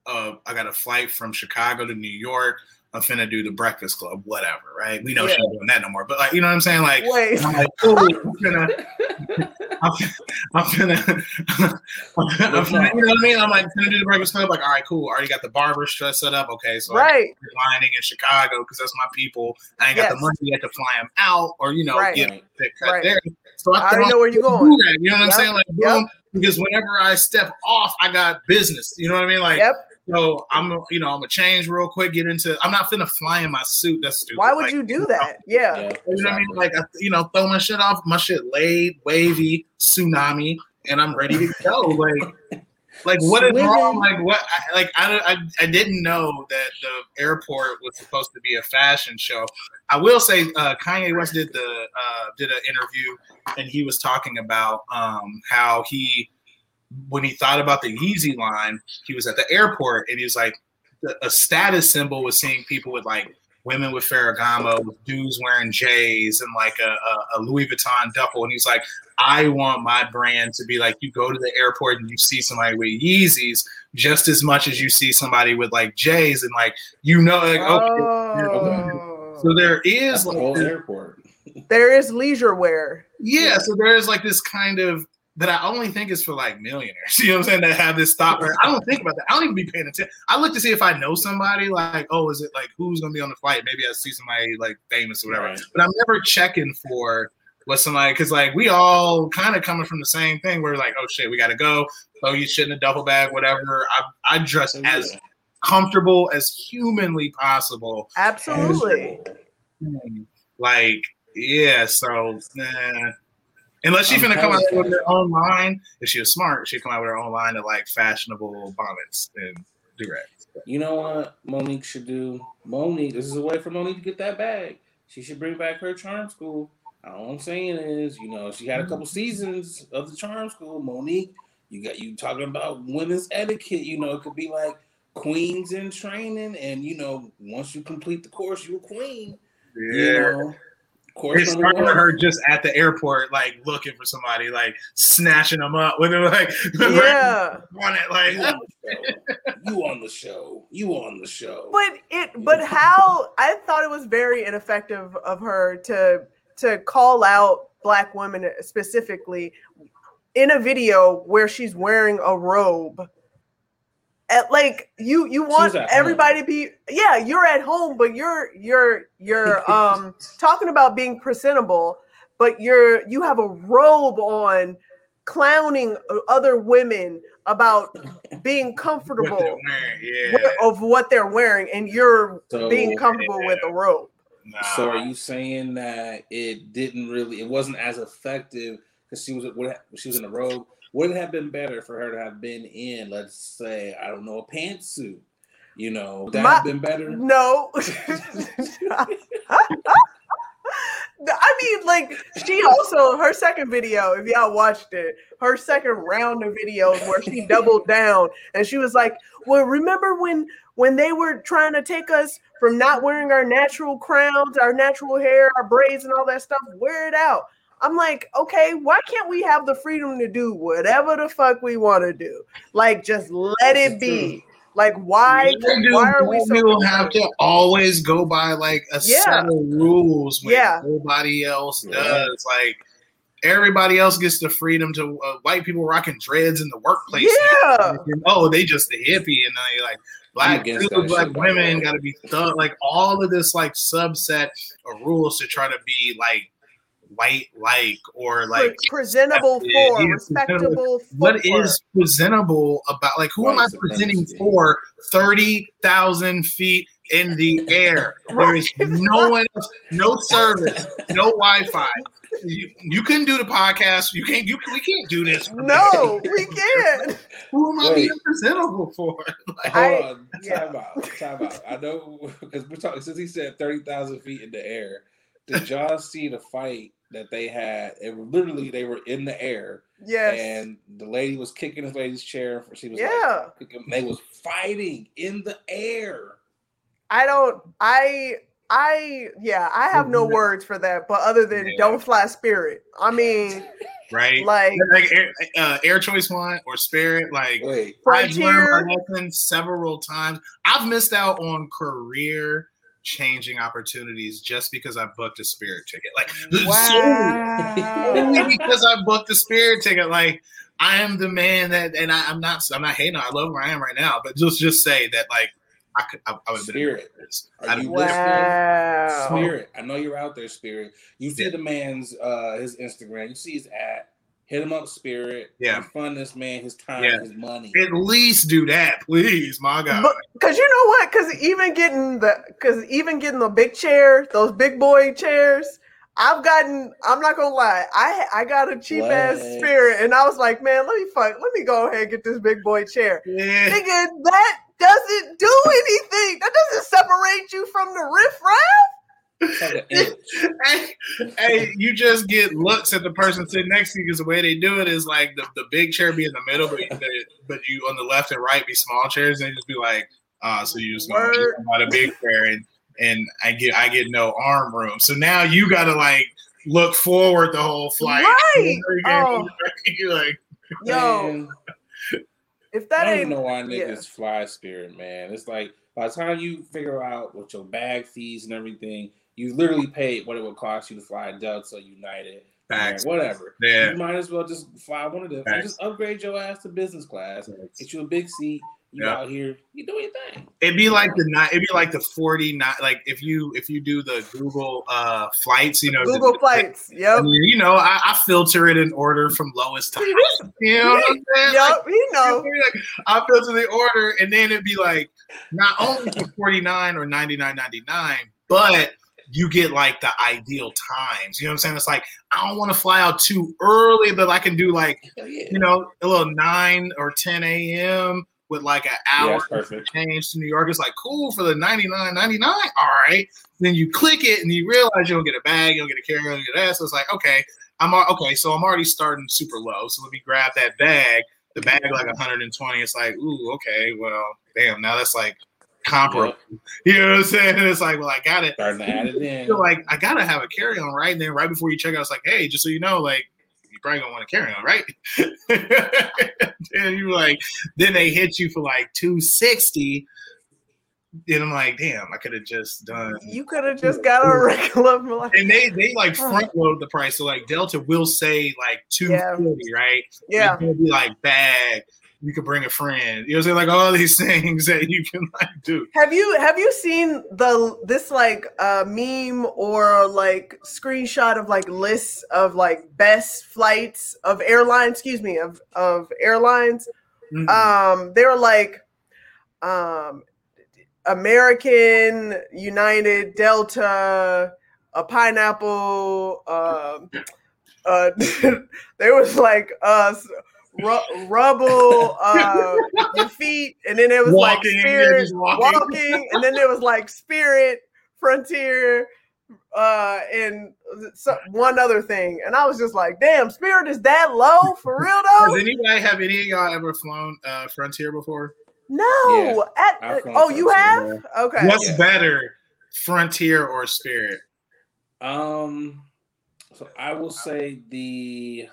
uh I got a flight from Chicago to New York. I'm finna do the Breakfast Club, whatever, right? We know Yeah. she's not doing that no more. But like, you know what I'm saying? Like, Wait. I'm like, cool. I'm finna, I'm, I'm finna, I'm finna, you know what I mean? I'm like, finna do the Breakfast Club. Like, all right, cool. Already got the barber stress set up. Okay, so I'm Right. lining in Chicago because that's my people. I ain't got the money yet to fly them out or you know Right. get Right. the cut Right. there. So I, I already know where you're going. that, You know what I'm saying? Like, Yep. because whenever I step off, I got business. You know what I mean? Like, Yep. So I'm, you know, I'm gonna change real quick, get into. I'm not finna fly in my suit. That's stupid. Why would Like, you do that? Yeah. Yeah, You know what I mean? Like, I, you know, throw my shit off, my shit laid, wavy, tsunami, and I'm ready to go. Like, like what is wrong? Like, what? I, like, I, I, I didn't know that the airport was supposed to be a fashion show. I will say, uh, Kanye West did the uh, did an interview, and he was talking about um, how he, when he thought about the Yeezy line, he was at the airport, and he was like, a status symbol was seeing people with like women with Ferragamo, with dudes wearing J's and like a, a, a Louis Vuitton duffel. And he's like, I want my brand to be like you go to the airport and you see somebody with Yeezys just as much as you see somebody with like J's and like you know like okay. Oh. So there That's is the like whole this- airport. there is leisure wear. yeah, so there is like this kind of that I only think is for like millionaires. You know what I'm saying? That have this stop. I don't think about that. I don't even be paying attention. I look to see if I know somebody. Like, oh, is it like who's gonna be on the flight? Maybe I see somebody like famous or whatever. Right. But I'm never checking for what somebody because like we all kind of coming from the same thing. We're like, oh shit, we gotta go. Oh, you shit in a duffel bag, whatever. I I dress So, as comfortable as humanly possible. Absolutely. Like, yeah, so nah. Unless she's gonna come out with her own line, if she was smart, she'd come out with her own line of like fashionable bonnets and do You know what Mo'Nique should do? Mo'Nique, this is a way for Mo'Nique to get that bag. She should bring back her charm school. All I'm saying is, you know, she had a couple seasons of the charm school. Mo'Nique, you got you talking about women's etiquette. You know, it could be like queens in training, and you know, once you complete the course, you're a queen. You know, course It number started her just at the airport, like looking for somebody, like snatching them up with her, like Yeah. on it, like You on. You on the show. You on the show. But it but how I thought it was very ineffective of her to to call out black women specifically in a video where she's wearing a robe. At, like you you want at everybody to be yeah you're at home but you're you're you're um talking about being presentable but you're you have a robe on clowning other women about being comfortable they're wearing, yeah. what- of what they're wearing and you're So- being comfortable with a robe. Nah. So are you saying that it didn't really, it wasn't as effective because she was what she was in a robe? Would it have been better for her to have been in, let's say, I don't know, a pantsuit? You know, would that My- have been better? No. I mean, like she also her second video, if y'all watched it, her second round of videos where she doubled down and she was like, "Well, remember when when they were trying to take us from not wearing our natural crowns, our natural hair, our braids, and all that stuff? Wear it out." I'm like, okay, why can't we have the freedom to do whatever the fuck we want to do? Like, just let it be. Like, why? Why do Why are we so? people have to always go by like a Yeah. set of rules when Yeah. nobody else Yeah. does? Like everybody else gets the freedom to uh, white people rocking dreads in the workplace. Yeah. And, oh, they just a hippie, and then they like black against dudes, black shit, by the women got to be thug. Like all of this like subset of rules to try to be like white like or Pre- like presentable for yeah, respectable. what footwork. is presentable about like who am I presenting supremacy. for thirty thousand feet in the air? There is no one, else, no service, no Wi-Fi. You, you couldn't do the podcast. You can't. You we can't do this. No, we can't. Who am I Wait. being presentable for? Like, Hold I- on, yeah. time out, time out. I know because we're talking since he said thirty thousand feet in the air. Did y'all see the fight that they had? It literally they were in the air, Yes. and the lady was kicking this lady's chair. For she was Yeah. like, kicking- they was fighting in the air. I don't. I. I. Yeah. I have no words for that, but other than Yeah. don't fly spirit. I mean, right? like Like air, uh, air choice one or spirit. Like Wait, I've learned Frontier. my lesson several times. I've missed out on career changing opportunities just because I booked a spirit ticket. Like Wow. only because I booked a spirit ticket. Like I am the man that, and I, I'm not. I'm not hating. I love where I am right now, but just just say that like I could. I, I would have been. Spirit. I Are you don't- Wow. Spirit. I know you're out there, Spirit. You see Yeah. the man's uh his Instagram. You see his ad. Hit him up, Spirit. Yeah. You fund this man his time, Yeah. his money. At least do that, please, my God. Because you know what? Because even getting the because even getting the big chair, those big boy chairs, I've gotten. I'm not gonna lie. I I got a cheap ass spirit, and I was like, man, let me fuck. Let me go ahead and get this big boy chair. yeah. Nigga, that doesn't do anything. That doesn't separate you from the riff raff. It's like hey, hey, you just get looks at the person sitting next to you because the way they do it is like the, the big chair be in the middle, but you, but you on the left and right be small chairs, and they just be like, uh, so you just gonna about a big chair, and and I get I get no arm room, so now you got to like look forward the whole flight. Right. Oh. You're like, Yo, Man, if I that don't ain't know why yeah. niggas fly Spirit, man. It's like by the time you figure out what your bag fees and everything, you literally paid what it would cost you to fly Delta, United, Facts. whatever. Yeah. You might as well just fly one of them. and Just upgrade your ass to business class. Get you a big seat. You Yeah. out here, you do your thing. It'd be like the ni- it'd be like the forty nine. Like if you if you do the Google uh flights, you know, the- Google the- flights. I Yep. mean, you know, I, I filter it in order from lowest to highest. You know what I'm saying? Yep. You know. Like, I filter the order, and then it'd be like not only for forty nine or ninety nine ninety nine, but you get like the ideal times. You know what I'm saying? It's like I don't want to fly out too early, but I can do like oh, yeah. you know a little nine or ten a.m. with like an hour that's perfect. change to New York. It's like cool for the 99.99. All right. Then you click it and you realize you don't get a bag, you don't get a carry on, you get that. So it's like, okay, I'm okay. So I'm already starting super low. So let me grab that bag. The bag like 120. It's like, ooh, okay, well, damn. Now that's like comparable. You know what I'm saying? It's like, well, I got it. Starting to add it in. Feel like I gotta have a carry on, right? And then right before you check out, it's like, hey, just so you know, like you probably gonna want to carry on, right? and you're like, then they hit you for like 260. And I'm like, damn, I could have just done. You could have just got a regular. Like, And they they like front load the price. So like Delta will say like 240, right? yeah. It's gonna be like bag. You could bring a friend. You know what I'm saying? Like all these things that you can like do. Have you have you seen the this like uh meme or like screenshot of like lists of like best flights of airlines, excuse me, of of airlines? Mm. Um they were like um American, United, Delta, a pineapple, um uh there was like uh ru- rubble uh your feet and then it was like Walking, yeah, spirit just walking. walking. and then there was like spirit frontier uh and so, one other thing and i was just like damn spirit is that low for real though? Does anybody have any of y'all ever flown uh, Frontier before? no At- I've flown oh you Frontier, have okay What's Yeah. better, Frontier or Spirit? Um, so I will say the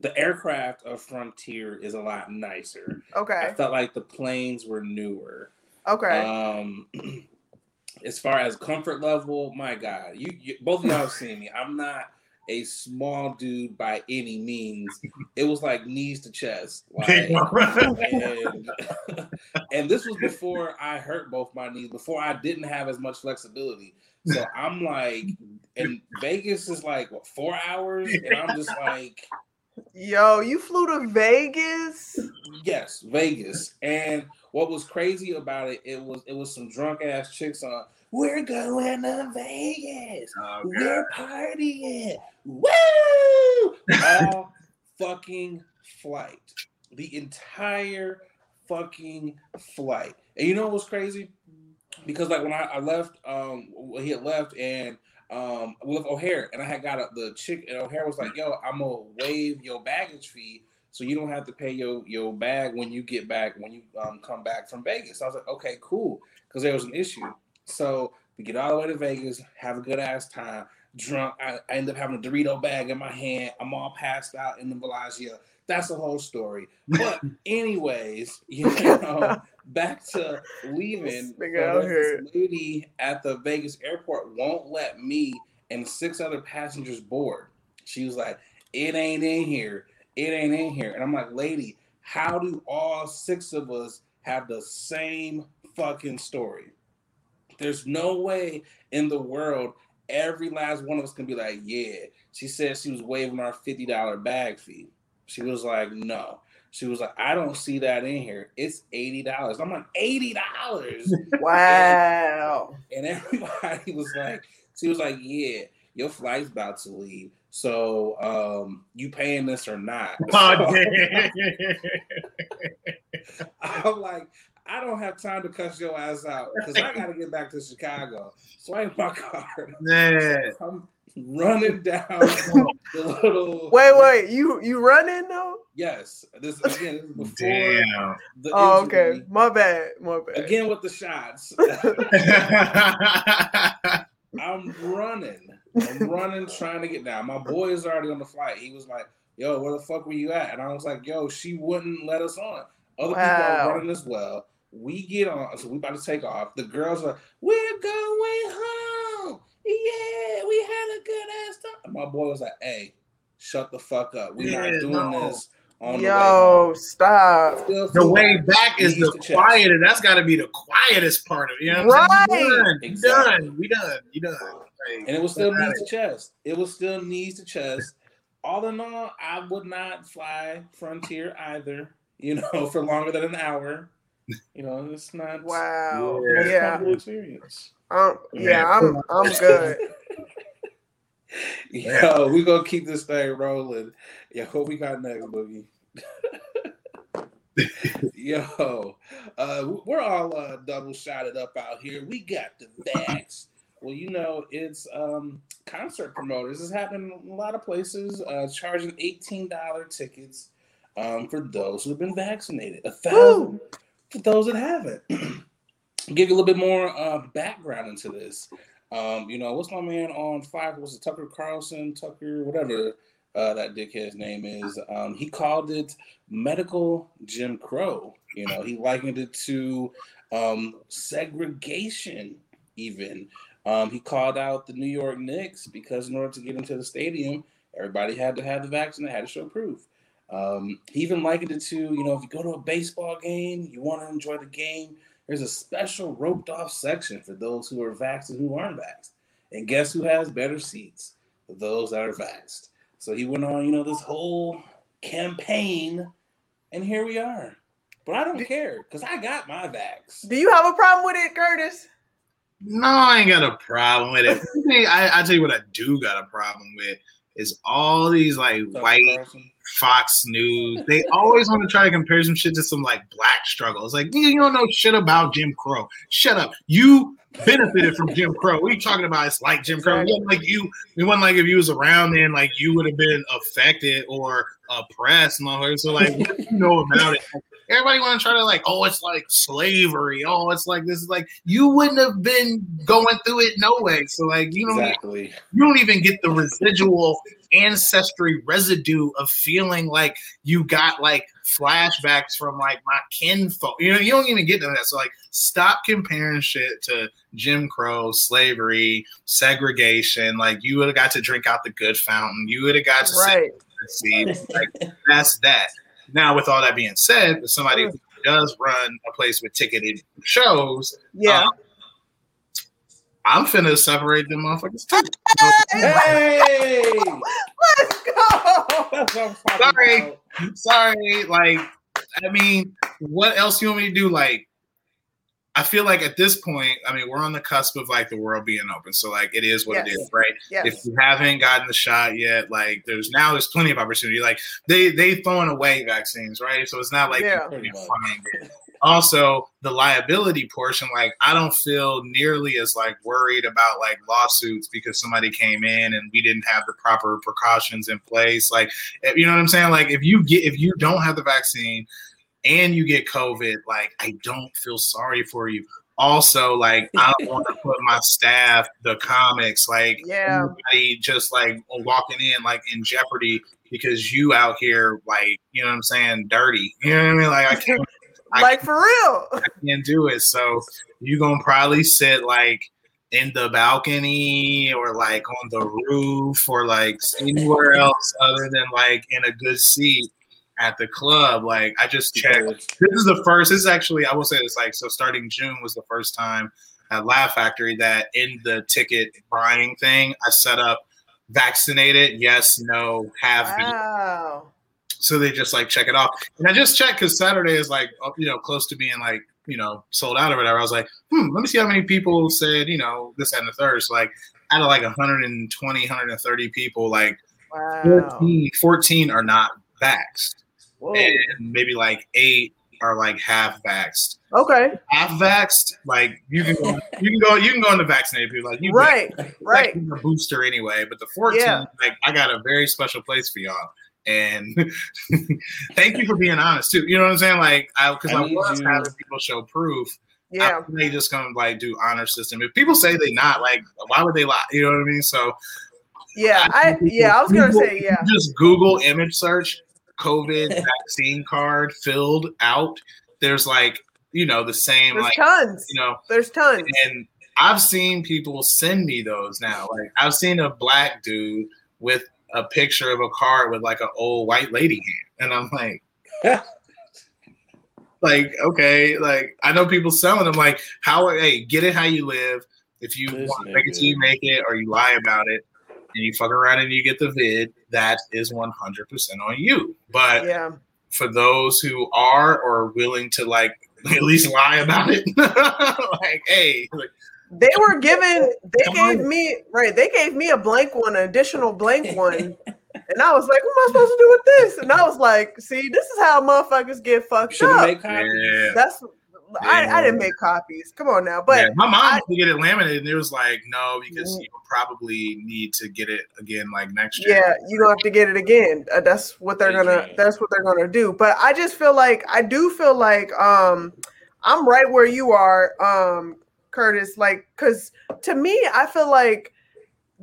the aircraft of Frontier is a lot nicer. Okay. I felt like the planes were newer. okay Um, as far as comfort level, my God, you, you both of y'all have seen me. I'm not a small dude by any means. It was like knees to chest. Like, and, and this was before I hurt both my knees, before I didn't have as much flexibility. So I'm like, and Vegas is like what four hours, and I'm just like, Yo, you flew to Vegas? yes, Vegas. And what was crazy about it, it was it was some drunk ass chicks on. We're going to Vegas. Oh, We're partying. Woo! All fucking flight. The entire fucking flight. And you know what was crazy? Because like when I, I left, um, he had left and um with O'Hare, and I had got a, the chick, and O'Hare was like, "Yo, I'm gonna waive your baggage fee, so you don't have to pay your your bag when you get back when you um come back from Vegas." I was like, "Okay, cool," because there was an issue. So we get all the way to Vegas, have a good ass time. Drunk, I, I end up having a Dorito bag in my hand. I'm all passed out in the Bellagio. That's the whole story. But anyways, you know, back to leaving. This this lady at the Vegas airport won't let me and six other passengers board. She was like, "It ain't in here. It ain't in here." And I'm like, "Lady, how do all six of us have the same fucking story?" There's no way in the world every last one of us can be like, yeah. She said she was waiving our fifty dollar bag fee. She was like, no. She was like, I don't see that in here. It's eighty dollars. I'm like, eighty dollars. Wow. and everybody was like, she was like, yeah, your flight's about to leave. So um, you paying this or not? Oh, damn. I'm like, I don't have time to cuss your ass out because I got to get back to Chicago. Swipe my card. Man. I'm running down the little. Wait, wait, you you running though? Yes, this again. This is before Damn. the Oh, okay. My bad. My bad. Again with the shots. I'm running. I'm running, trying to get down. My boy is already on the flight. He was like, "Yo, where the fuck were you at?" And I was like, "Yo, she wouldn't let us on." Other people are running as well. We get on, so we about to take off. The girls are, "We're going home." Yeah, we had a good ass time. And my boy was like, "Hey, shut the fuck up. We're not doing no. this on the way Yo, stop. Still the way back. back is the to chest. quietest. That's got to be the quietest part of it. You know what I'm saying? Right. Done. We Exactly. done. We done. We done. Like, and it was still Got knees to chest. It was still knees to chest. All in all, I would not fly Frontier either. You know, for longer than an hour. You know, it's not Wow. the most Yeah. experience. Um, yeah, I'm I'm good. Yo, we gonna keep this thing rolling. Yo, what we got next, Boogie? Yo, uh, we're all uh, double shotted up out here. We got the vax. Well, you know, it's um, concert promoters. It's is happening in a lot of places, uh, charging eighteen dollar tickets um, for those who have been vaccinated. A thousand for those that haven't. Give you a little bit more uh, background into this. Um, you know, what's my man on Fox? Was it Tucker Carlson, Tucker, whatever uh, that dickhead's name is? Um, he called it medical Jim Crow. You know, he likened it to um, segregation, even. Um, he called out the New York Knicks because in order to get into the stadium, everybody had to have the vaccine, they had to show proof. Um, he even likened it to, you know, if you go to a baseball game, you want to enjoy the game, there's a special roped off section for those who are vaxxed and who aren't vaxxed. And guess who has better seats? Those that are vaxxed. So he went on, you know, this whole campaign, and here we are. But I don't care because I got my vax. Do you have a problem with it, Curtis? No, I ain't got a problem with it. I, I, I tell you what I do got a problem with is all these like Tucker white Carlson. Fox News. They always want to try to compare some shit to some like black struggle. It's like you don't know shit about Jim Crow. Shut up. You benefited from Jim Crow. What are you talking about? It's like Jim Crow. It wasn't like you. It wasn't like if you was around then, like you would have been affected or oppressed. That. So like, what do you know about it? Everybody want to try to like, oh, it's like slavery. Oh, it's like this is like you wouldn't have been going through it no way. So like, you don't Exactly. you don't even get the residual ancestry residue of feeling like you got like flashbacks from like my kinfolk. You know, you don't even get to that. So like, stop comparing shit to Jim Crow, slavery, segregation. Like, you would have got to drink out the good fountain. You would have got to Right. see. Like, that's that. Now, with all that being said, if somebody Mm. does run a place with ticketed shows, Yeah. um, I'm finna separate them motherfuckers too. Hey, Let's go. that's what I'm talking Sorry. about. Sorry, like, I mean, what else you want me to do? Like, I feel like at this point, I mean, we're on the cusp of like the world being open. So like, it is what it Yes. is, right? Yes. If you haven't gotten the shot yet, like, there's now there's plenty of opportunity. Like, they they throwing away vaccines, right? So it's not like Yeah. you can find it. also the liability portion like i don't feel nearly as like worried about like lawsuits because somebody came in and we didn't have the proper precautions in place like eh, you know what i'm saying like if you get if you don't have the vaccine and you get covid like i don't feel sorry for you also like i don't want to put my staff the comics like Yeah. just like walking in like in jeopardy because you out here like you know what i'm saying dirty you know what i mean like i can't I like for real. I can't do it. So you gonna probably sit like in the balcony or like on the roof or like anywhere else other than like in a good seat at the club. Like I just checked. This is the first. This is actually I will say this like so. Starting June was the first time at Laugh Factory that in the ticket buying thing I set up vaccinated, yes, no, have been Wow. so they just like check it off. And I just checked because Saturday is like you know close to being like you know sold out or whatever. I was like, hmm, let me see how many people said you know this and the third. So like out of like 120, 130 people, like Wow. 14, 14 are not vaxxed, Whoa. and maybe like eight are like half vaxxed. Okay. Half vaxxed, like you can go, you can go you can go into vaccinated people like you Right. like Right. a booster anyway. But the 14, Yeah. like I got a very special place for y'all. And thank you for being honest too. You know what I'm saying? Like I because I I, need was you- having people show proof. Yeah. They just gonna like do honor system. If people say they not, like, why would they lie? You know what I mean? So Yeah. I yeah, I was gonna say yeah. just Google image search COVID vaccine card filled out. There's like, you know, the same There's like tons. you know, There's tons. and I've seen people send me those now. Like I've seen a black dude with a picture of a card with like an old white lady hand, and I'm like, like okay, like I know people selling them. Like how? Hey, get it how you live. If you This want to make it you make it, or you lie about it, and you fuck around and you get the vid, that is 100 percent on you. But Yeah. for those who are or willing to like at least lie about it, like hey, like, They were given they gave on. me right, they gave me a blank one, an additional blank one. And I was like, what am I supposed to do with this? And I was like, see, this is how motherfuckers get fucked Should have up. yeah. That's I, I didn't make copies. Come on now. But yeah, my mom I- had to get it laminated, and it was like, no, because Mm. you probably need to get it again like next year. yeah, you don't have to get it again. Uh, that's what they're gonna. can. That's what they're gonna do. But I just feel like I do feel like um, I'm right where you are, um, Curtis. Like, cause to me, I feel like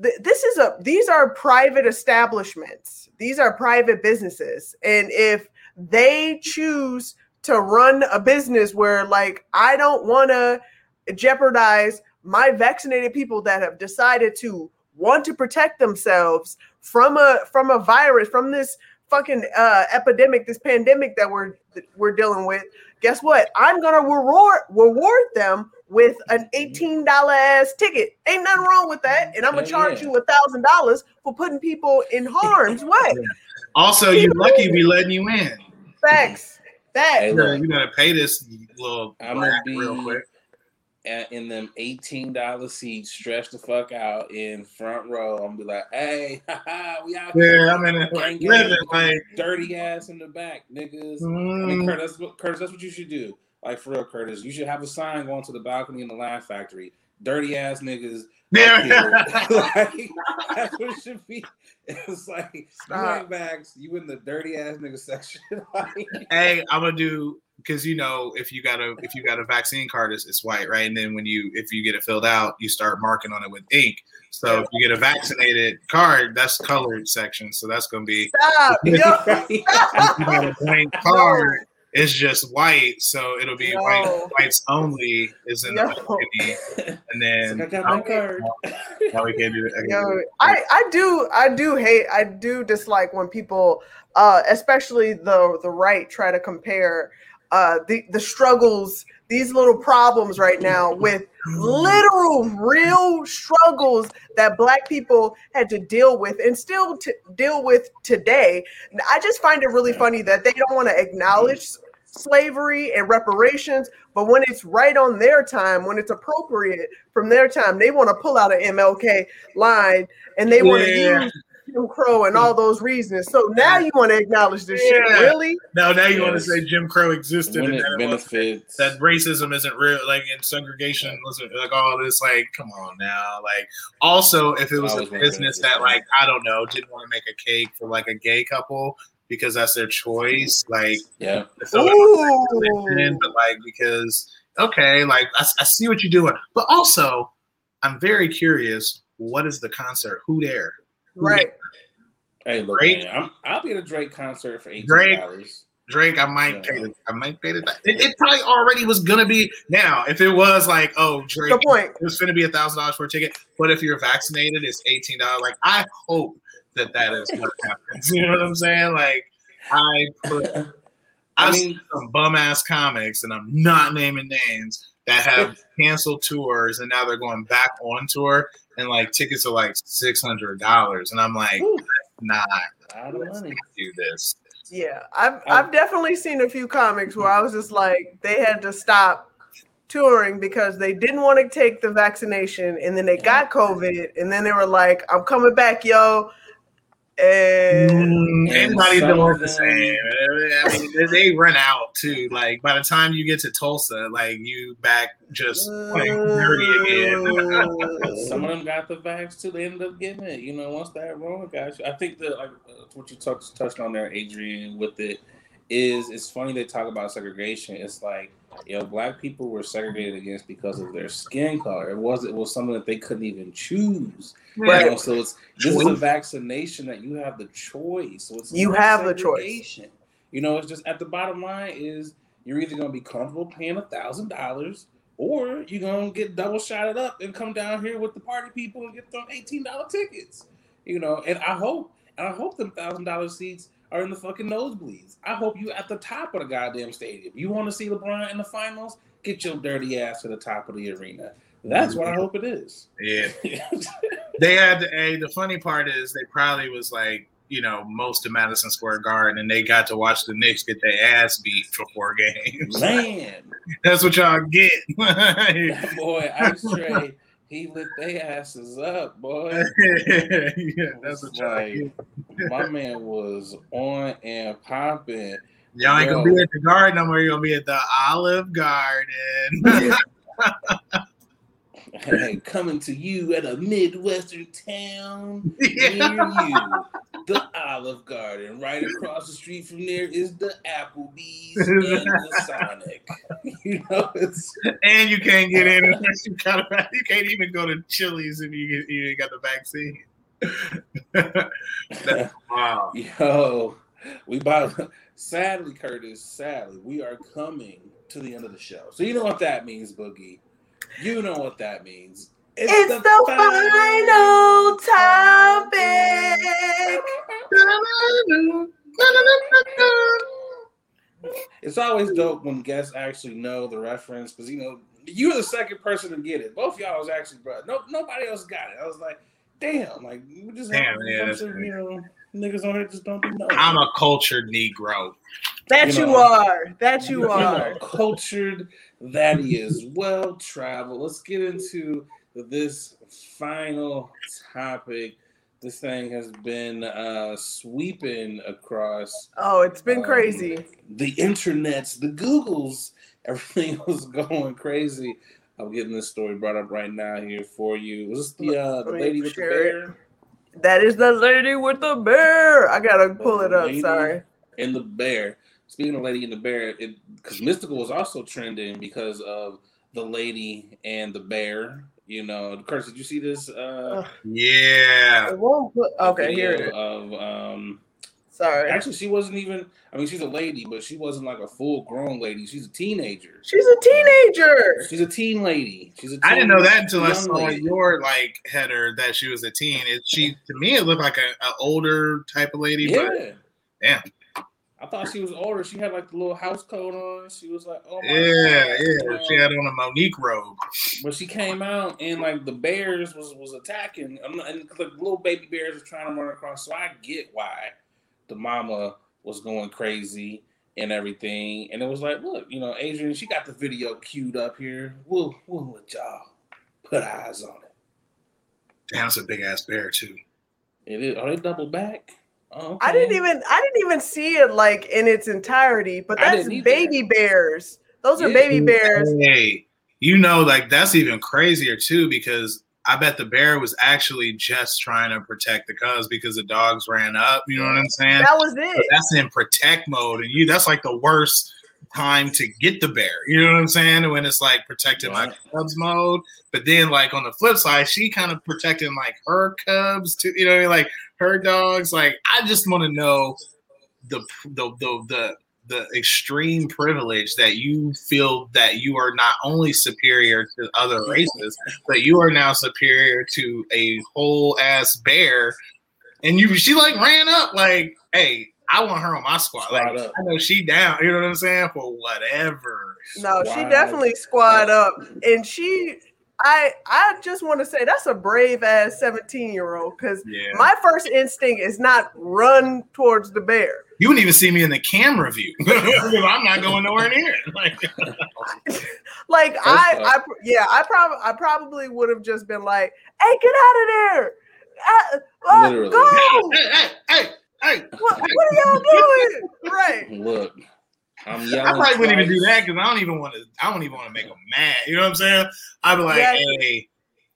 th- this is a. These are private establishments. These are private businesses, and if they choose to run a business where, like, I don't want to jeopardize my vaccinated people that have decided to want to protect themselves from a from a virus from this fucking uh epidemic this pandemic that we're that we're dealing with. Guess what? I'm gonna reward reward them with an $18 ass ticket. Ain't nothing wrong with that and i'm gonna charge yeah. you a thousand dollars for putting people in harm's way. Also, you're lucky we letting you in. facts that Hey, You gotta, look. you gotta pay this little I'm gonna be real quick. at, in them eighteen dollar seats, stretched the fuck out in front row. I'm be like, hey, haha, we out here. Yeah, I mean, it's like, living like. dirty ass in the back, niggas. I mean, mm, Curtis, that's what, Curtis, that's what you should do. Like for real, Curtis, you should have a sign going to the balcony in the Laugh Factory. Dirty ass niggas. Up yeah. like, that's what it should be. It's like you Stop. ain't backs, you in the dirty ass nigga section. like, hey, I'm gonna do because you know if you got a if you got a vaccine card, it's, it's white, right? And then when you if you get it filled out, you start marking on it with ink. So if you get a vaccinated card, that's colored section. So that's gonna be Stop. Yo. if a blank card, it's just white. So it'll be Yo. white whites only is in the Yo. balcony. and then like, I got my card. now we can't do that. Yo, I, I do I do hate I do dislike when people uh especially the the right try to compare uh the the struggles these little problems right now with literal real struggles that black people had to deal with and still to deal with today i just find it really funny that they don't want to acknowledge slavery and reparations but when it's right on their time when it's appropriate from their time they want to pull out an mlk line and they want to Yeah. use Jim Crow and all those reasons. So now you want to acknowledge this shit, really? No, now you want to say Jim Crow existed when and it that, benefits. that racism isn't real, like in segregation, wasn't like all this. Like, come on now. Like, also, if it was a business that, like, I don't know, didn't want to make a cake for like a gay couple because that's their choice, like, yeah. so it was Ooh. religion, but like because okay, like I, I see what you're doing, but also I'm very curious. What is the concert? Who there? Right. Hey, look, Drake? man, I'm, I'll be at a Drake concert for eighteen Drake? dollars. Drake, I might Yeah. pay. The, I might pay the. It, it probably already was gonna be. Now, if it was like, oh, Drake, Good point. it was gonna be a thousand dollars for a ticket. But if you're vaccinated, it's eighteen dollars. Like, I hope that that is what happens. You know what I'm saying? Like, I put. I I've mean- seen some bum ass comics, and I'm not naming names that have canceled tours, and now they're going back on tour, and like tickets are like six hundred dollars, and I'm like, Ooh, nah, a lot of let's money. not do this. Yeah. I've I've definitely seen a few comics where I was just like they had to stop touring because they didn't want to take the vaccination and then they got COVID and then they were like, I'm coming back, yo. And Mm, And Everybody's some doing the same. I mean, they- they run out too. Like by the time you get to Tulsa, like you back just playing dirty again. Some of them got the vax too. They ended up getting it. You know, once that Rona got you, I think that like uh, what you touched touched on there, Adrian, with it is it's funny they talk about segregation. It's like you know, black people were segregated against because of their skin color. It was it was something that they couldn't even choose. You Right. know, so it's this is a vaccination that you have the choice. So it's You have the choice. You know, it's just at the bottom line is you're either gonna be comfortable paying a thousand dollars or you're gonna get double shotted up and come down here with the party people and get them eighteen dollar tickets. You know, and I hope and I hope them thousand dollar seats are in the fucking nosebleeds. I hope you at the top of the goddamn stadium. You want to see LeBron in the finals? Get your dirty ass to the top of the arena. That's what I mm-hmm. hope it is. Yeah, they had. Hey, the funny part is they probably was like you know most of Madison Square Garden, and they got to watch the Knicks get their ass beat for four games. Man, That's what y'all get. boy Ice Trae, he lit their asses up, boy. yeah, that's y'all Like, my man was on and popping. Y'all ain't gonna be at the garden no more. You're gonna be at the Olive Garden. Hey, coming to you at a midwestern town near you, the Olive Garden. Right across the street from there is the Applebee's and the Sonic. You know, it's And you can't get in unless you got a, you can't even go to Chili's if you get you ain't got the vaccine. That's- wow. yo. We about sadly, Curtis. Sadly, we are coming to the end of the show. So you know what that means, Boogie. You know what that means. it's the final topic. It's always dope when guests actually know the reference because you know you're the second person to get it. Both y'all was actually, bro. No, nobody else got it. I was like, damn, like we just have Damn, a yeah, bunch that's of, great. you know niggas on here just don't know. I'm a cultured Negro. That You you, know. are. That you You know, are. cultured. That he is well traveled. Let's get into this final topic. This thing has been uh, sweeping across Oh, it's been Um, crazy. the internets, the Googles, everything was going crazy. I'm getting this story brought up right now here for you. Was this the uh, the lady with the bear That is the lady with the bear. I gotta pull it up. Sorry. and the bear? Speaking of Lady and the Bear, because Mystikal was also trending because of the lady and the bear. You know, Curtis, did you see this? Uh, Yeah. It won't put- okay, video here it is. Of um, Sorry. actually, she wasn't even. I mean, she's a lady, but she wasn't like a full grown lady. She's a teenager. She's a teenager. She's a teen lady. She's a. I didn't know that until I saw lady. your like header that she was a teen. It, she to me it looked like a, a older type of lady, Yeah. but damn. I thought she was older. She had like the little house coat on. She was like, oh my Yeah, God. yeah. She had um, on a Mo'Nique robe. But she came out and like the bears was was attacking, I'm not- and the little baby bears were trying to run across. So I get why the mama was going crazy and everything. And it was like, look, you know, Adrian, she got the video queued up here. We'll we'll let y'all put eyes on it. Damn, it's a big ass bear too. It is. Are they double back? Oh, I didn't even I didn't even see it like in its entirety, but that's baby bears. Those are Yeah. baby bears. Hey, you know, like that's even crazier too, because I bet the bear was actually just trying to protect the cubs because the dogs ran up. You know what I'm saying? That was But it. that's in protect mode, and you that's like the worst time to get the bear. You know what I'm saying? When it's like protecting my cubs mode, but then like on the flip side, she kind of protecting like her cubs too. You know what I mean? Like her dogs. Like I just want to know the the the the the extreme privilege that you feel that you are not only superior to other races, but you are now superior to a whole ass bear. And you, she like ran up like, hey, I want her on my squad. Like, up. I know she down. You know what I'm saying? For whatever. No, she Squad. definitely squad up. And she I I just want to say that's a brave ass 17 year old because Yeah. my first instinct is not run towards the bear. you wouldn't even see me in the camera view. I'm not going nowhere near it. Like, Like First I, off- I yeah, I probably I probably would have just been like, "Hey, get out of there! Uh, uh, Go! hey, hey, hey, hey. What, what are y'all doing?" Right? Look, I'm I yelling. probably wouldn't even do that because I don't even want to. I don't even want to make them mad. You know what I'm saying? I'd be like, Exactly. hey,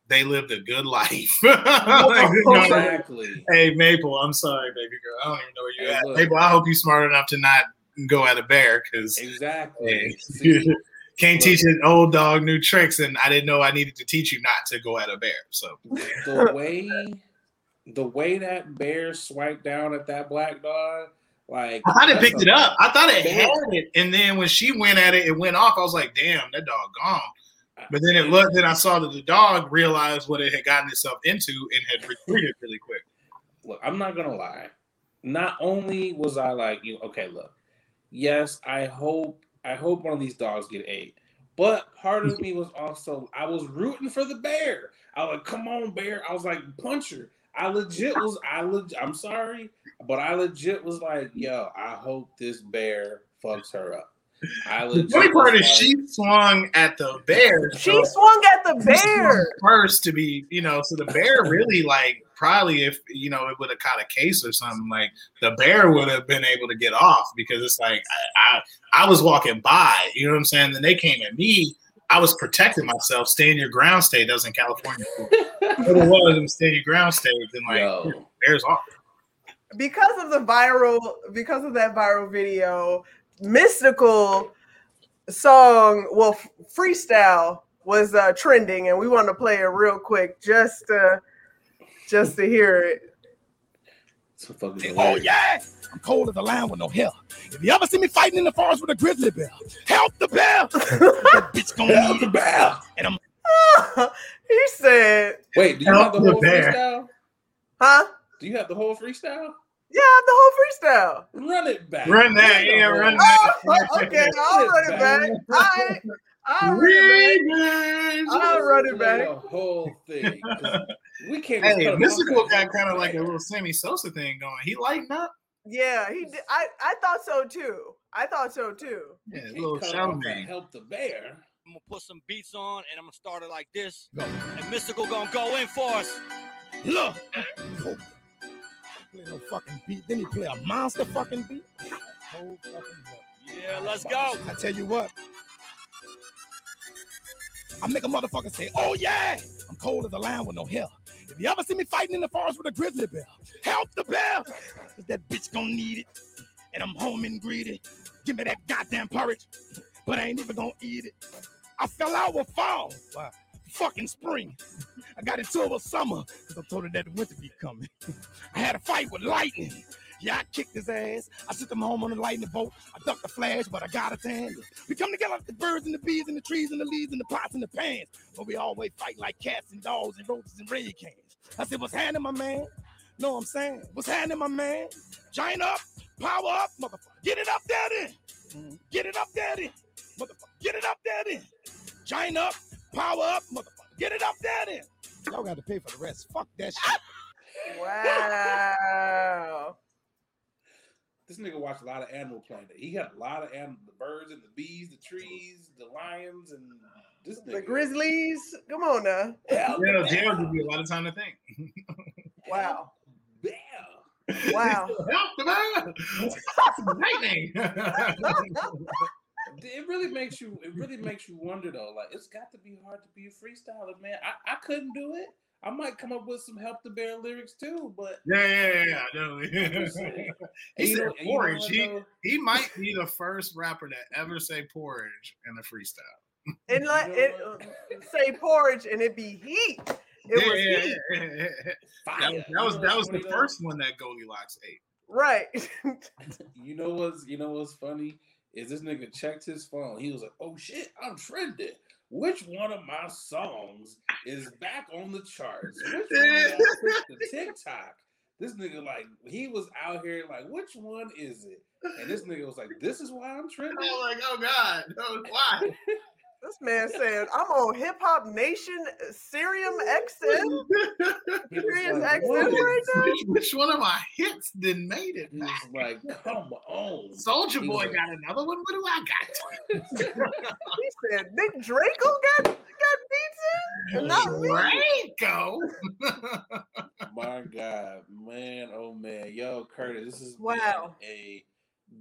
they lived a good life. Like, you know, Exactly. hey, Maple, I'm sorry, baby girl. I don't even know where you're Hey, at. look. Maple, I hope you're smart enough to not go at a bear because Exactly. Hey. See, can't Look. teach an old dog new tricks, and I didn't know I needed to teach you not to go at a bear. So the way the way that bear swiped down at that black dog, like I thought it picked a- it up. I thought it had it, and then when she went at it, it went off. I was like, "Damn, that dog gone." But then it looked. Then I saw that the dog realized what it had gotten itself into and had retreated really quick. Look, I'm not gonna lie. Not only was I like, you okay, look, yes, I hope I hope one of these dogs get ate. But part of mm-hmm. me was also I was rooting for the bear. I was like, come on, bear. I was like, punch her. I legit was I legit I'm sorry, but I legit was like, yo, I hope this bear fucks her up. I The funny part was is like- she swung at the bear. She so swung at the bear. first to be, you know. So the bear really like probably if you know it would have caught a case or something like the bear would have been able to get off because it's like I, I I was walking by, you know what I'm saying. Then they came at me. I was protecting myself. Stay in your ground state doesn't California. What it was, it was stand your ground state. Then like Yo. bears off. because of the viral because of that viral video Mystikal song well f- freestyle was uh trending and we want to play it real quick just uh just to hear it So fucking Oh hilarious. yeah, I'm cold as a lion with no hair. If you ever see me fighting in the forest with a grizzly bear, help the bear. that bitch gonna Help eat the bear. And I'm he said Wait, do you Help have the the whole bear. freestyle? huh Do you have the whole freestyle? yeah the whole freestyle Run it back. Run that, the yeah, run that. oh, okay i'll run it back all right i'll run it back I'll run it back. The whole thing. We can't. just Hey, cut Mystikal got kind of like a little Sammy Sosa thing going. He lightened up. Yeah he did i i thought so too i thought so too Yeah, a little cut him off at Charlemagne. Help the bear. I'm gonna put some beats on and I'm gonna start it like this. Go. And Mystikal gonna go in for us. look. Play no fucking beat. Then he play a monster fucking beat. Whole fucking. Yeah, let's go. I tell you what. I make a motherfucker say, oh yeah, I'm cold as a lion with no hair. If you ever see me fighting in the forest with a grizzly bear, help the bear. Cause that bitch gonna need it. And I'm home and greedy. Give me that goddamn porridge, but I ain't even gonna eat it. I fell out with fall. Wow. Fucking spring. I got into it with summer because I told her that the winter be coming. I had a fight with lightning. Yeah, I kicked his ass. I sent him home on the lightning bolt. I ducked the flash, but I got it handle. We come together like the birds and the bees and the trees and the leaves and the pots and the pans. But we always fight like cats and dogs and roaches and red cans. I said, what's happening, my man? Know what I'm saying? What's happening, my man? Giant up, power up, motherfucker. Get it up then. Get it up then. Motherfucker. Get it up there then. Giant up, power up, motherfucker. Get it up then. Y'all got to pay for the rest. Fuck that shit. Wow. This nigga watched a lot of Animal Planet. He had a lot of animal, the birds and the bees, the trees, the lions, and this nigga. The Grizzlies. Come on now. Yeah, Yeah, jail give you a lot of time to think. Wow. yeah. Wow. Help the man! Lightning! It really makes you. It really makes you wonder though. Like it's got to be hard to be a freestyler, man. I, I couldn't do it. I might come up with some help the bear lyrics too, but yeah, yeah, yeah, yeah, I'm definitely. he said know- you know porridge. He, he might be the first rapper to ever say porridge in a freestyle. And like it say porridge and it be heat. It Yeah, was yeah, heat. yeah, yeah, yeah. Fire. That, that was that was the first one that Goldilocks ate. Right. You know what's you know what's funny is this nigga checked his phone. He was like, "Oh shit, I'm trending. Which one of my songs is back on the charts? Which one did I put to TikTok?" This nigga like he was out here like, "Which one is it?" And this nigga was like, "This is why I'm trending." Oh like, oh god, no, why? this man said, I'm on Hip Hop Nation uh, Sirius XM. He was Serious like, XM right now. which, which one of my hits then made it? He was like, "Come on." Soldier Boy was got another one. What do I got? He said, Nick Draco got got beats in? And not me. Draco. My God, man, oh man, yo, Curtis, this is Wow. a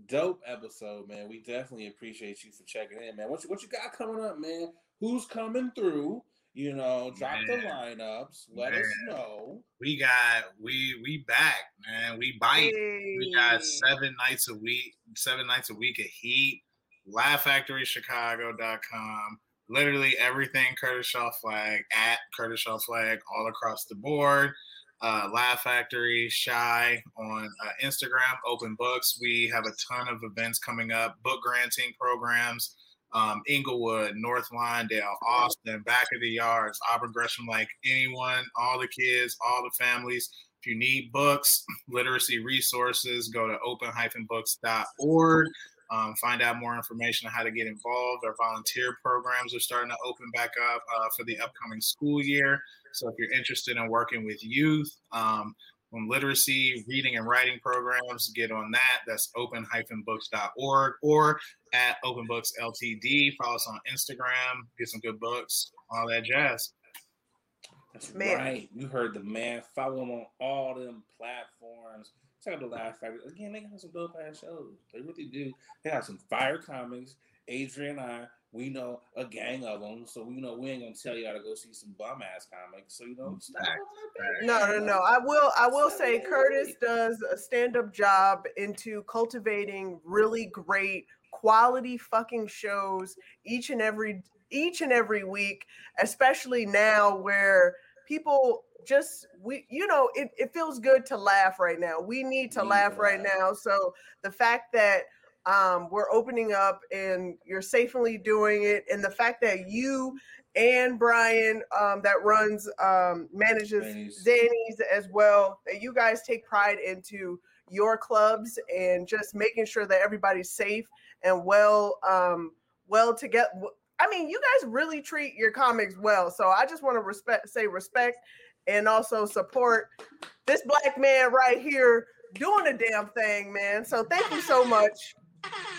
dope episode, man. We definitely appreciate you for checking in, man. What you, what you got coming up, man? Who's coming through? You know, drop the Man. lineups. Let us know. we got we we back, man. We bite. We got seven nights a week, seven nights a week of heat. LaughFactoryChicago.com. Literally everything Curtis Shaw Flagg at Curtis Shaw Flagg all across the board. Uh, Laugh Factory, Shy on uh, Instagram, Open Books. We have a ton of events coming up, book granting programs, um, Englewood, North Lawndale, Austin, Back of the Yards, Auburn Gresham, like anyone, all the kids, all the families. If you need books, literacy resources, go to open-books.org. Um, find out more information on how to get involved. Our volunteer programs are starting to open back up uh, for the upcoming school year. So if you're interested in working with youth um, on literacy, reading, and writing programs, get on that. That's open-books.org or at Open Books LTD. Follow us on Instagram. Get some good books, all that jazz. That's Man. right. You heard the man. Follow him on all them platforms. Check out the Laugh Factory. Again, they got some dope ass shows. They really do. They got some fire comics. Adrian and I, we know a gang of them. So we know we ain't gonna tell y'all to go see some bum ass comics. So you know, stop Facts, on that facts. No, no, no. I will. I will say Curtis does a stand-up job into cultivating really great quality fucking shows each and every each and every week, especially now where people just we you know it, it feels good to laugh right now. We need to Need laugh to right laugh. now. So the fact that um, we're opening up and you're safely doing it, and the fact that you and Brian um, that runs um, manages Zanies. Zanies as well, that you guys take pride into your clubs and just making sure that everybody's safe and well um, well to get. I mean, you guys really treat your comics well, so I just want to respect, say respect, and also support this black man right here doing a damn thing, man. So thank you so much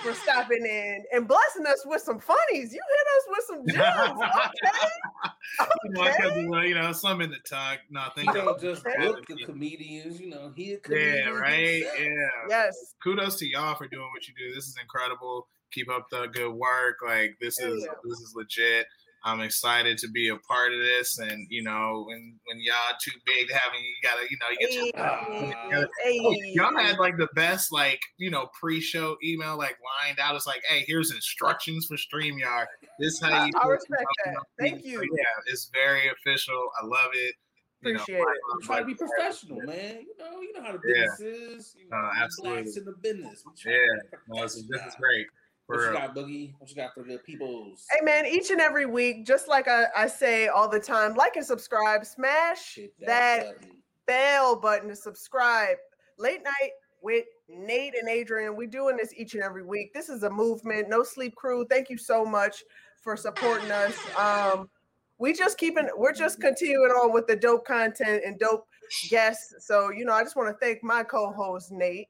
for stopping in and blessing us with some funnies. You hit us with some gems, okay? You know, I kept well, you know, some in the tuck. No, He thank don't just Okay. book the comedians. You know, he a comedian. Yeah, right. himself. Yeah. Yes. Kudos to y'all for doing what you do. This is incredible. Keep up the good work. Like this is yeah. this is legit. I'm excited to be a part of this, and you know, when when y'all too big to have, you gotta, you know, you get your Hey, hey. Oh, Y'all had like the best, like you know, pre-show email like lined out. It's like, hey, here's instructions for Streamyard. This is how I- you. I do it. respect that. Thank you. Yeah, it's very official. I love it. You know, Appreciate it. We try to be professional, man. You know, you know how the Yeah. business is. You know, Uh, absolutely. blacks in the business. Yeah. No, this is, this is professional. great. What For you got, Boogie? What you got for the peoples? Hey man, each and every week, just like I, I say all the time, like and subscribe, smash Hit that button. bell button to subscribe. Late night with Nate and Adrian. We're doing this each and every week. This is a movement. No sleep crew. Thank you so much for supporting us. Um, we just keeping we're just continuing on with the dope content and dope guests. So, you know, I just want to thank my co-host Nate.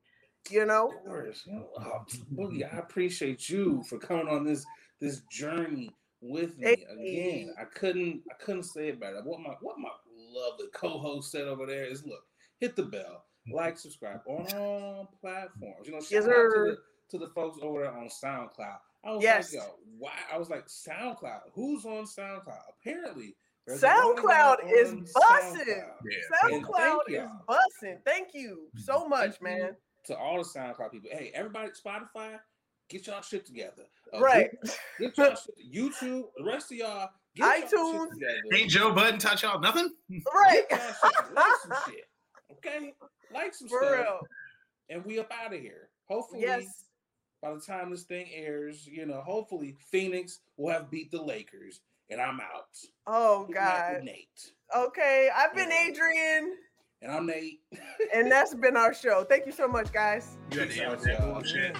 You know, Of course, you know, oh, Boogie, I appreciate you for coming on this this journey with me Hey. again. I couldn't I couldn't say it better. What my what my lovely co-host said over there is look, hit the bell, like, subscribe on all platforms. You know, shout Yes, out to sir. the to the folks over there on SoundCloud. I was Yes. like, yo, why? I was like, SoundCloud. Who's on SoundCloud? Apparently, there's a lot of SoundCloud is bussing. SoundCloud. Yeah. SoundCloud is y'all. Thank you so much, Thank you man. To all the SoundCloud people, hey, everybody, Spotify, get y'all shit together. Uh, Right. Get, get y'all shit. YouTube, the rest of y'all, get y'all iTunes. shit together. Ain't Joe Budden touch y'all nothing? Right. Y'all like some shit. Okay, like some For stuff, real. and we up out of here. Hopefully, Yes. by the time this thing airs, you know, hopefully Phoenix will have beat the Lakers, and I'm out. Oh Good God. Nate, Okay. I've been Yeah. Adrian, and I'm Nate. and that's been our show. Thank you so much, guys. You had Peace to out, end that bullshit.